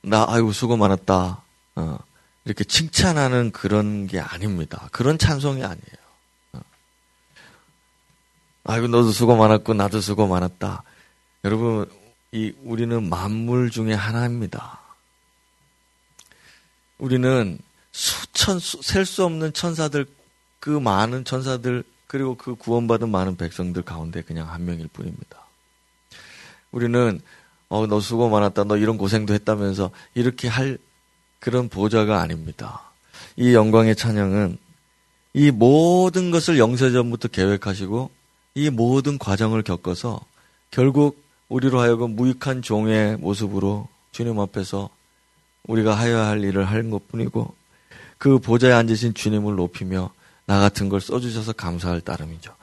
나 아이고 수고 많았다 어, 이렇게 칭찬하는 그런 게 아닙니다. 그런 찬송이 아니에요. 어. 아이고 너도 수고 많았고 나도 수고 많았다. 여러분 이 우리는 만물 중에 하나입니다. 우리는 수천 셀 수 없는 천사들 그 많은 천사들 그리고 그 구원받은 많은 백성들 가운데 그냥 한 명일 뿐입니다. 우리는 어 너 수고 많았다 너 이런 고생도 했다면서 이렇게 할 그런 보좌가 아닙니다. 이 영광의 찬양은 이 모든 것을 영세전부터 계획하시고 이 모든 과정을 겪어서 결국 우리로 하여금 무익한 종의 모습으로 주님 앞에서 우리가 하여야 할 일을 하는 것 뿐이고 그 보좌에 앉으신 주님을 높이며 나 같은 걸 써주셔서 감사할 따름이죠.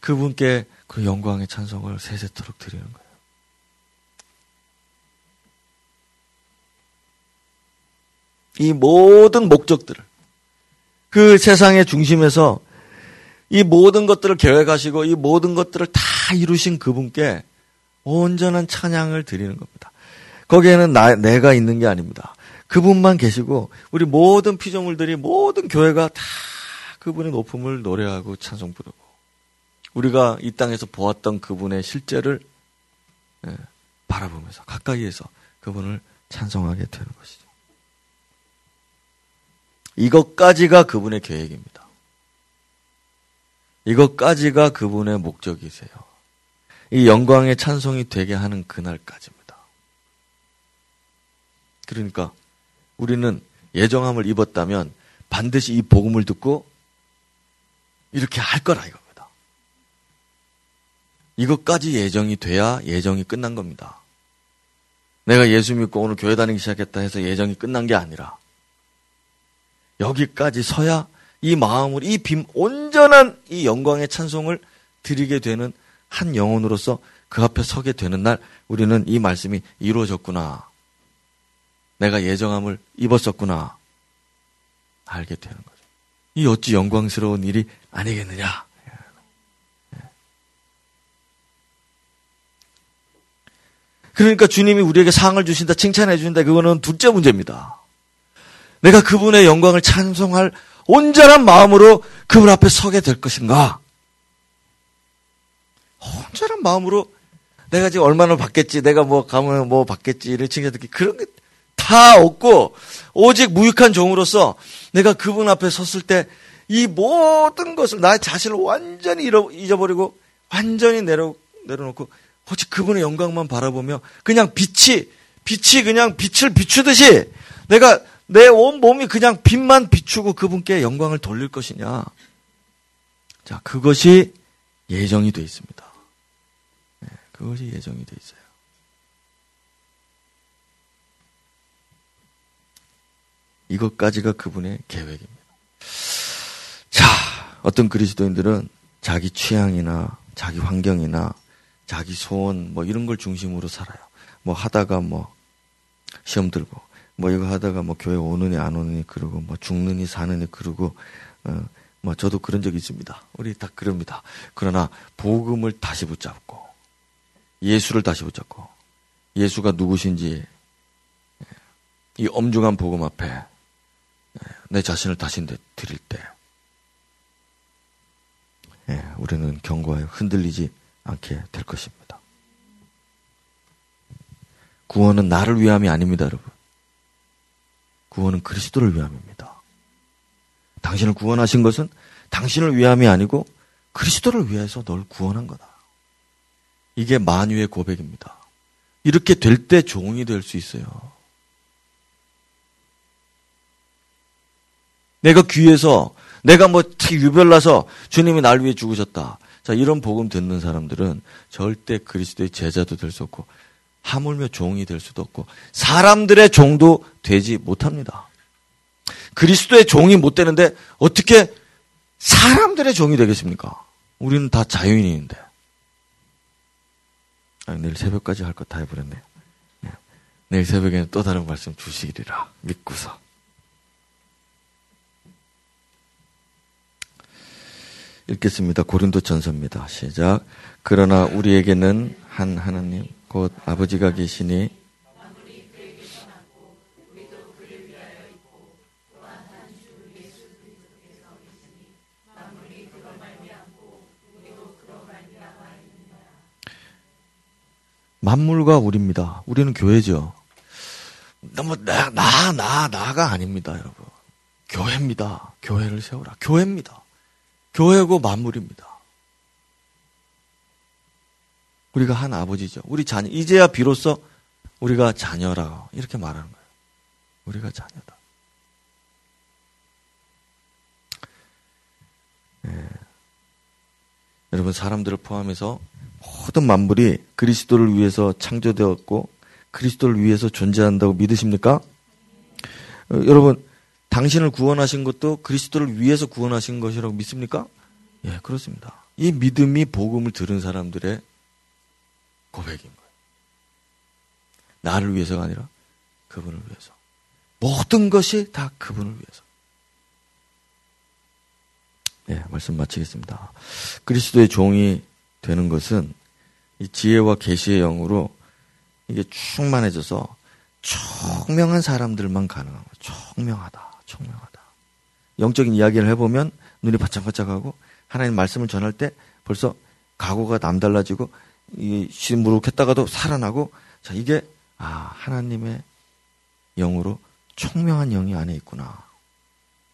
그분께 그 영광의 찬송을 세세토록 드리는 거예요. 이 모든 목적들을 그 세상의 중심에서 이 모든 것들을 계획하시고 이 모든 것들을 다 이루신 그분께 온전한 찬양을 드리는 겁니다. 거기에는 나, 내가 있는 게 아닙니다. 그분만 계시고 우리 모든 피조물들이 모든 교회가 다 그분의 높음을 노래하고 찬송 부르고 우리가 이 땅에서 보았던 그분의 실제를 예, 바라보면서 가까이에서 그분을 찬송하게 되는 것이죠. 이것까지가 그분의 계획입니다. 이것까지가 그분의 목적이세요. 이 영광의 찬송이 되게 하는 그날까지입니다. 그러니까 우리는 예정함을 입었다면 반드시 이 복음을 듣고 이렇게 할 거라 이겁니다. 이것까지 예정이 돼야 예정이 끝난 겁니다. 내가 예수 믿고 오늘 교회 다니기 시작했다 해서 예정이 끝난 게 아니라 여기까지 서야 이 마음을 이 빔, 온전한 이 영광의 찬송을 드리게 되는 한 영혼으로서 그 앞에 서게 되는 날 우리는 이 말씀이 이루어졌구나. 내가 예정함을 입었었구나. 알게 되는 거죠. 이 어찌 영광스러운 일이 아니겠느냐. 그러니까 주님이 우리에게 상을 주신다, 칭찬해 주신다, 그거는 둘째 문제입니다. 내가 그분의 영광을 찬송할 온전한 마음으로 그분 앞에 서게 될 것인가? 온전한 마음으로 내가 지금 얼마나 받겠지, 내가 뭐 가면 뭐 받겠지를 칭찬 듣기 그런 게 다 없고 오직 무익한 종으로서 내가 그분 앞에 섰을 때 이 모든 것을 나의 자신을 완전히 잊어버리고 완전히 내려 내려놓고 오직 그분의 영광만 바라보며 그냥 빛이 빛이 그냥 빛을 비추듯이 내가 내 온 몸이 그냥 빛만 비추고 그분께 영광을 돌릴 것이냐. 자, 그것이 예정이 되어 있습니다. 그것이 예정이 돼 있어요. 이것까지가 그분의 계획입니다. 자, 어떤 그리스도인들은 자기 취향이나 자기 환경이나 자기 소원 뭐 이런 걸 중심으로 살아요. 뭐 하다가 뭐 시험 들고 뭐 이거 하다가 뭐 교회 오느니 안 오느니 그러고 뭐 죽느니 사느니 그러고 어, 뭐 저도 그런 적 있습니다. 우리 다 그럽니다. 그러나 복음을 다시 붙잡고 예수를 다시 붙잡고 예수가 누구신지 이 엄중한 복음 앞에 내 자신을 다시 드릴 때 예, 우리는 경고하여 흔들리지 않게 될 것입니다. 구원은 나를 위함이 아닙니다, 여러분. 구원은 그리스도를 위함입니다. 당신을 구원하신 것은 당신을 위함이 아니고 그리스도를 위해서 널 구원한 거다. 이게 만유의 고백입니다. 이렇게 될 때 종이 될 수 있어요. 내가 귀해서 내가 뭐 유별나서 주님이 날 위해 죽으셨다. 자, 이런 복음 듣는 사람들은 절대 그리스도의 제자도 될 수 없고 하물며 종이 될 수도 없고 사람들의 종도 되지 못합니다. 그리스도의 종이 못 되는데 어떻게 사람들의 종이 되겠습니까? 우리는 다 자유인인데. 아, 내일 새벽까지 할 거 다 해버렸네요. 네. 내일 새벽에는 또 다른 말씀 주시리라 믿고서. 읽겠습니다. 고린도 전서입니다. 시작. 그러나 우리에게는 한 하나님, 곧 아버지가 계시니 만물과 우리입니다. 우리는 교회죠. 너무 나, 나, 나, 나가 아닙니다, 여러분. 교회입니다. 교회를 세우라. 교회입니다. 교회고 만물입니다. 우리가 한 아버지죠. 우리 자녀, 이제야 비로소 우리가 자녀라. 이렇게 말하는 거예요. 우리가 자녀다. 네. 여러분, 사람들을 포함해서 모든 만물이 그리스도를 위해서 창조되었고 그리스도를 위해서 존재한다고 믿으십니까? 어, 여러분, 당신을 구원하신 것도 그리스도를 위해서 구원하신 것이라고 믿습니까? 예, 그렇습니다. 이 믿음이 복음을 들은 사람들의 고백인 거예요. 나를 위해서가 아니라 그분을 위해서. 모든 것이 다 그분을 위해서. 예, 말씀 마치겠습니다. 그리스도의 종이 되는 것은 이 지혜와 계시의 영으로 이게 충만해져서 총명한 사람들만 가능한 거예요. 총명하다, 총명하다. 영적인 이야기를 해보면 눈이 바짝바짝하고 하나님 말씀을 전할 때 벌써 각오가 남달라지고 이 시무룩했다가도 살아나고 자 이게 아 하나님의 영으로 총명한 영이 안에 있구나.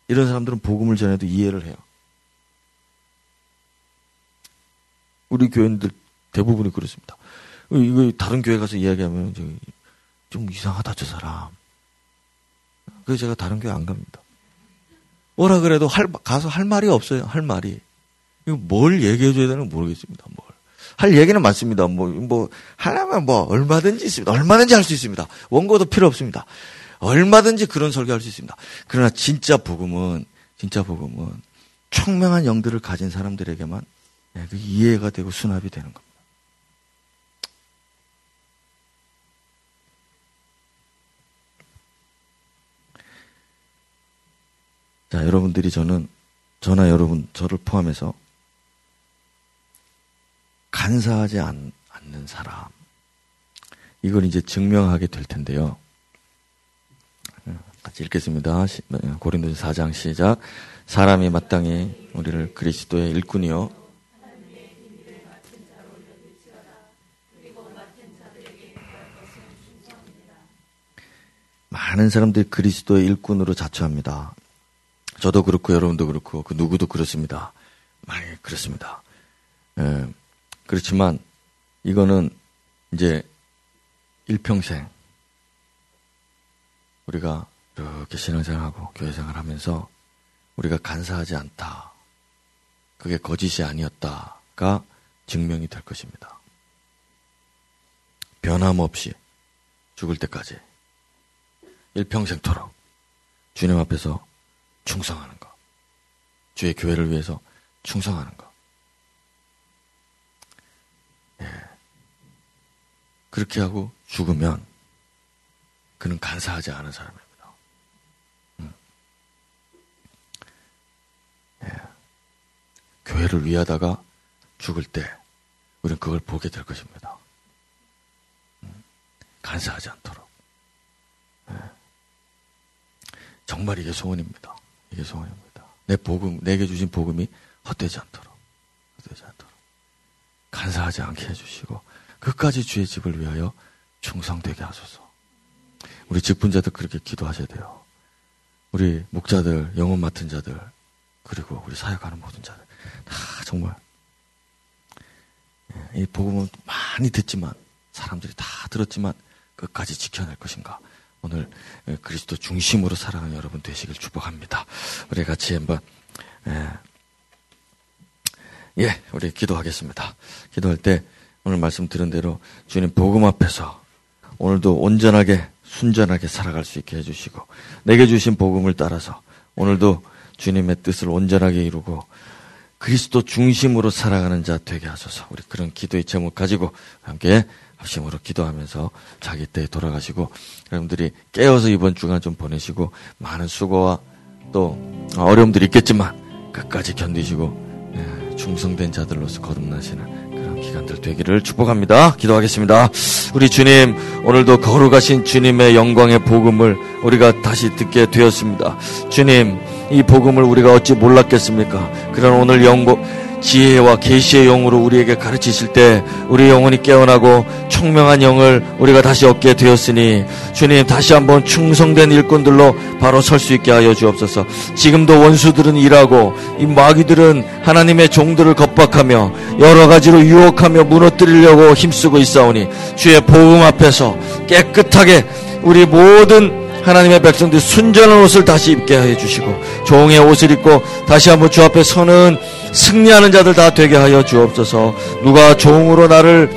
이런 사람들은 복음을 전해도 이해를 해요. 우리 교인들 대부분이 그렇습니다. 이거 다른 교회 가서 이야기하면 좀 이상하다 저 사람. 그래서 제가 다른 교회 안 갑니다. 뭐라 그래도 할, 가서 할 말이 없어요. 할 말이. 이거 뭘 얘기해 줘야 되는 모르겠습니다. 뭘. 할 얘기는 많습니다. 뭐, 뭐, 하려면 뭐, 얼마든지 있습니다. 얼마든지 할 수 있습니다. 원고도 필요 없습니다. 얼마든지 그런 설교할 수 있습니다. 그러나 진짜 복음은, 진짜 복음은 청명한 영들을 가진 사람들에게만 네, 그 이해가 되고 수납이 되는 겁니다. 자, 여러분들이 저는, 저나 여러분, 저를 포함해서 간사하지 않, 않는 사람. 이걸 이제 증명하게 될 텐데요. 같이 읽겠습니다. 고린도서 4장 시작. 사람이 마땅히 우리를 그리스도의 일꾼이요 많은 사람들이 그리스도의 일꾼으로 자처합니다. 저도 그렇고 여러분도 그렇고 그 누구도 그렇습니다. 많이 그렇습니다. 예, 그렇지만 이거는 이제 일평생 우리가 이렇게 신앙생활하고 교회생활 하면서 우리가 간사하지 않다. 그게 거짓이 아니었다가 증명이 될 것입니다. 변함없이 죽을 때까지 일평생토록 주님 앞에서 충성하는 것. 주의 교회를 위해서 충성하는 것. 예. 그렇게 하고 죽으면 그는 간사하지 않은 사람입니다. 음. 예. 교회를 위하다가 죽을 때 우리는 그걸 보게 될 것입니다. 음. 간사하지 않도록. 예. 정말 이게 소원입니다. 이게 소원입니다. 내 복음, 내게 주신 복음이 헛되지 않도록, 헛되지 않도록. 간사하지 않게 해주시고, 끝까지 주의 집을 위하여 충성되게 하소서. 우리 직분자들 그렇게 기도하셔야 돼요. 우리 목자들, 영혼 맡은 자들, 그리고 우리 사역하는 모든 자들 다 정말 예, 이 복음은 많이 듣지만 사람들이 다 들었지만 끝까지 지켜낼 것인가 오늘 예, 그리스도 중심으로 살아가는 여러분 되시길 축복합니다. 우리 같이 한번 예, 예 우리 기도하겠습니다. 기도할 때 오늘 말씀 들은 대로 주님 복음 앞에서 오늘도 온전하게 순전하게 살아갈 수 있게 해주시고 내게 주신 복음을 따라서 오늘도 주님의 뜻을 온전하게 이루고 그리스도 중심으로 살아가는 자 되게 하소서. 우리 그런 기도의 제목 가지고 함께 합심으로 기도하면서 자기 때에 돌아가시고 여러분들이 깨어서 이번 주간 좀 보내시고 많은 수고와 또 어려움들이 있겠지만 끝까지 견디시고 예, 충성된 자들로서 거듭나시는 기간들 되기를 축복합니다. 기도하겠습니다. 우리 주님, 오늘도 거룩하신 주님의 영광의 복음을 우리가 다시 듣게 되었습니다. 주님, 이 복음을 우리가 어찌 몰랐겠습니까? 그런 오늘 영복, 지혜와 계시의 영으로 우리에게 가르치실 때 우리 영혼이 깨어나고 총명한 영을 우리가 다시 얻게 되었으니 주님 다시 한번 충성된 일꾼들로 바로 설 수 있게 하여 주옵소서. 지금도 원수들은 일하고 이 마귀들은 하나님의 종들을 겁박하며 여러 가지로 유혹하며 무너뜨리려고 힘쓰고 있사오니 주의 복음 앞에서 깨끗하게 우리 모든 하나님의 백성들 순전한 옷을 다시 입게 해 주시고 종의 옷을 입고 다시 한번 주 앞에 서는 승리하는 자들 다 되게 하여 주옵소서. 누가 종으로 나를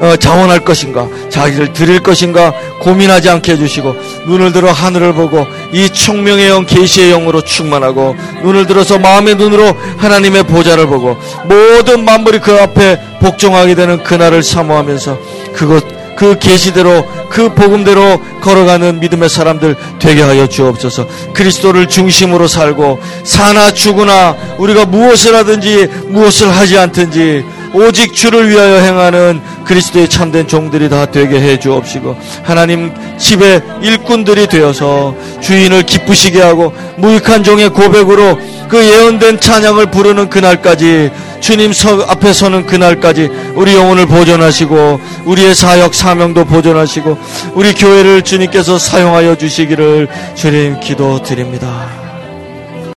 어, 자원할 것인가, 자기를 드릴 것인가 고민하지 않게 해주시고 눈을 들어 하늘을 보고 이 총명의 영, 계시의 영으로 충만하고 눈을 들어서 마음의 눈으로 하나님의 보좌를 보고 모든 만물이 그 앞에 복종하게 되는 그날을 사모하면서 그것 그 계시대로 그 복음대로 걸어가는 믿음의 사람들 되게 하여 주옵소서. 그리스도를 중심으로 살고 사나 죽으나 우리가 무엇을 하든지 무엇을 하지 않든지 오직 주를 위하여 행하는 그리스도의 참된 종들이 다 되게 해 주옵시고 하나님 집의 일꾼들이 되어서 주인을 기쁘시게 하고 무익한 종의 고백으로 그 예언된 찬양을 부르는 그날까지 주님 서, 앞에 서는 그날까지 우리 영혼을 보존하시고 우리의 사역 사명도 보존하시고 우리 교회를 주님께서 사용하여 주시기를 주님 기도드립니다.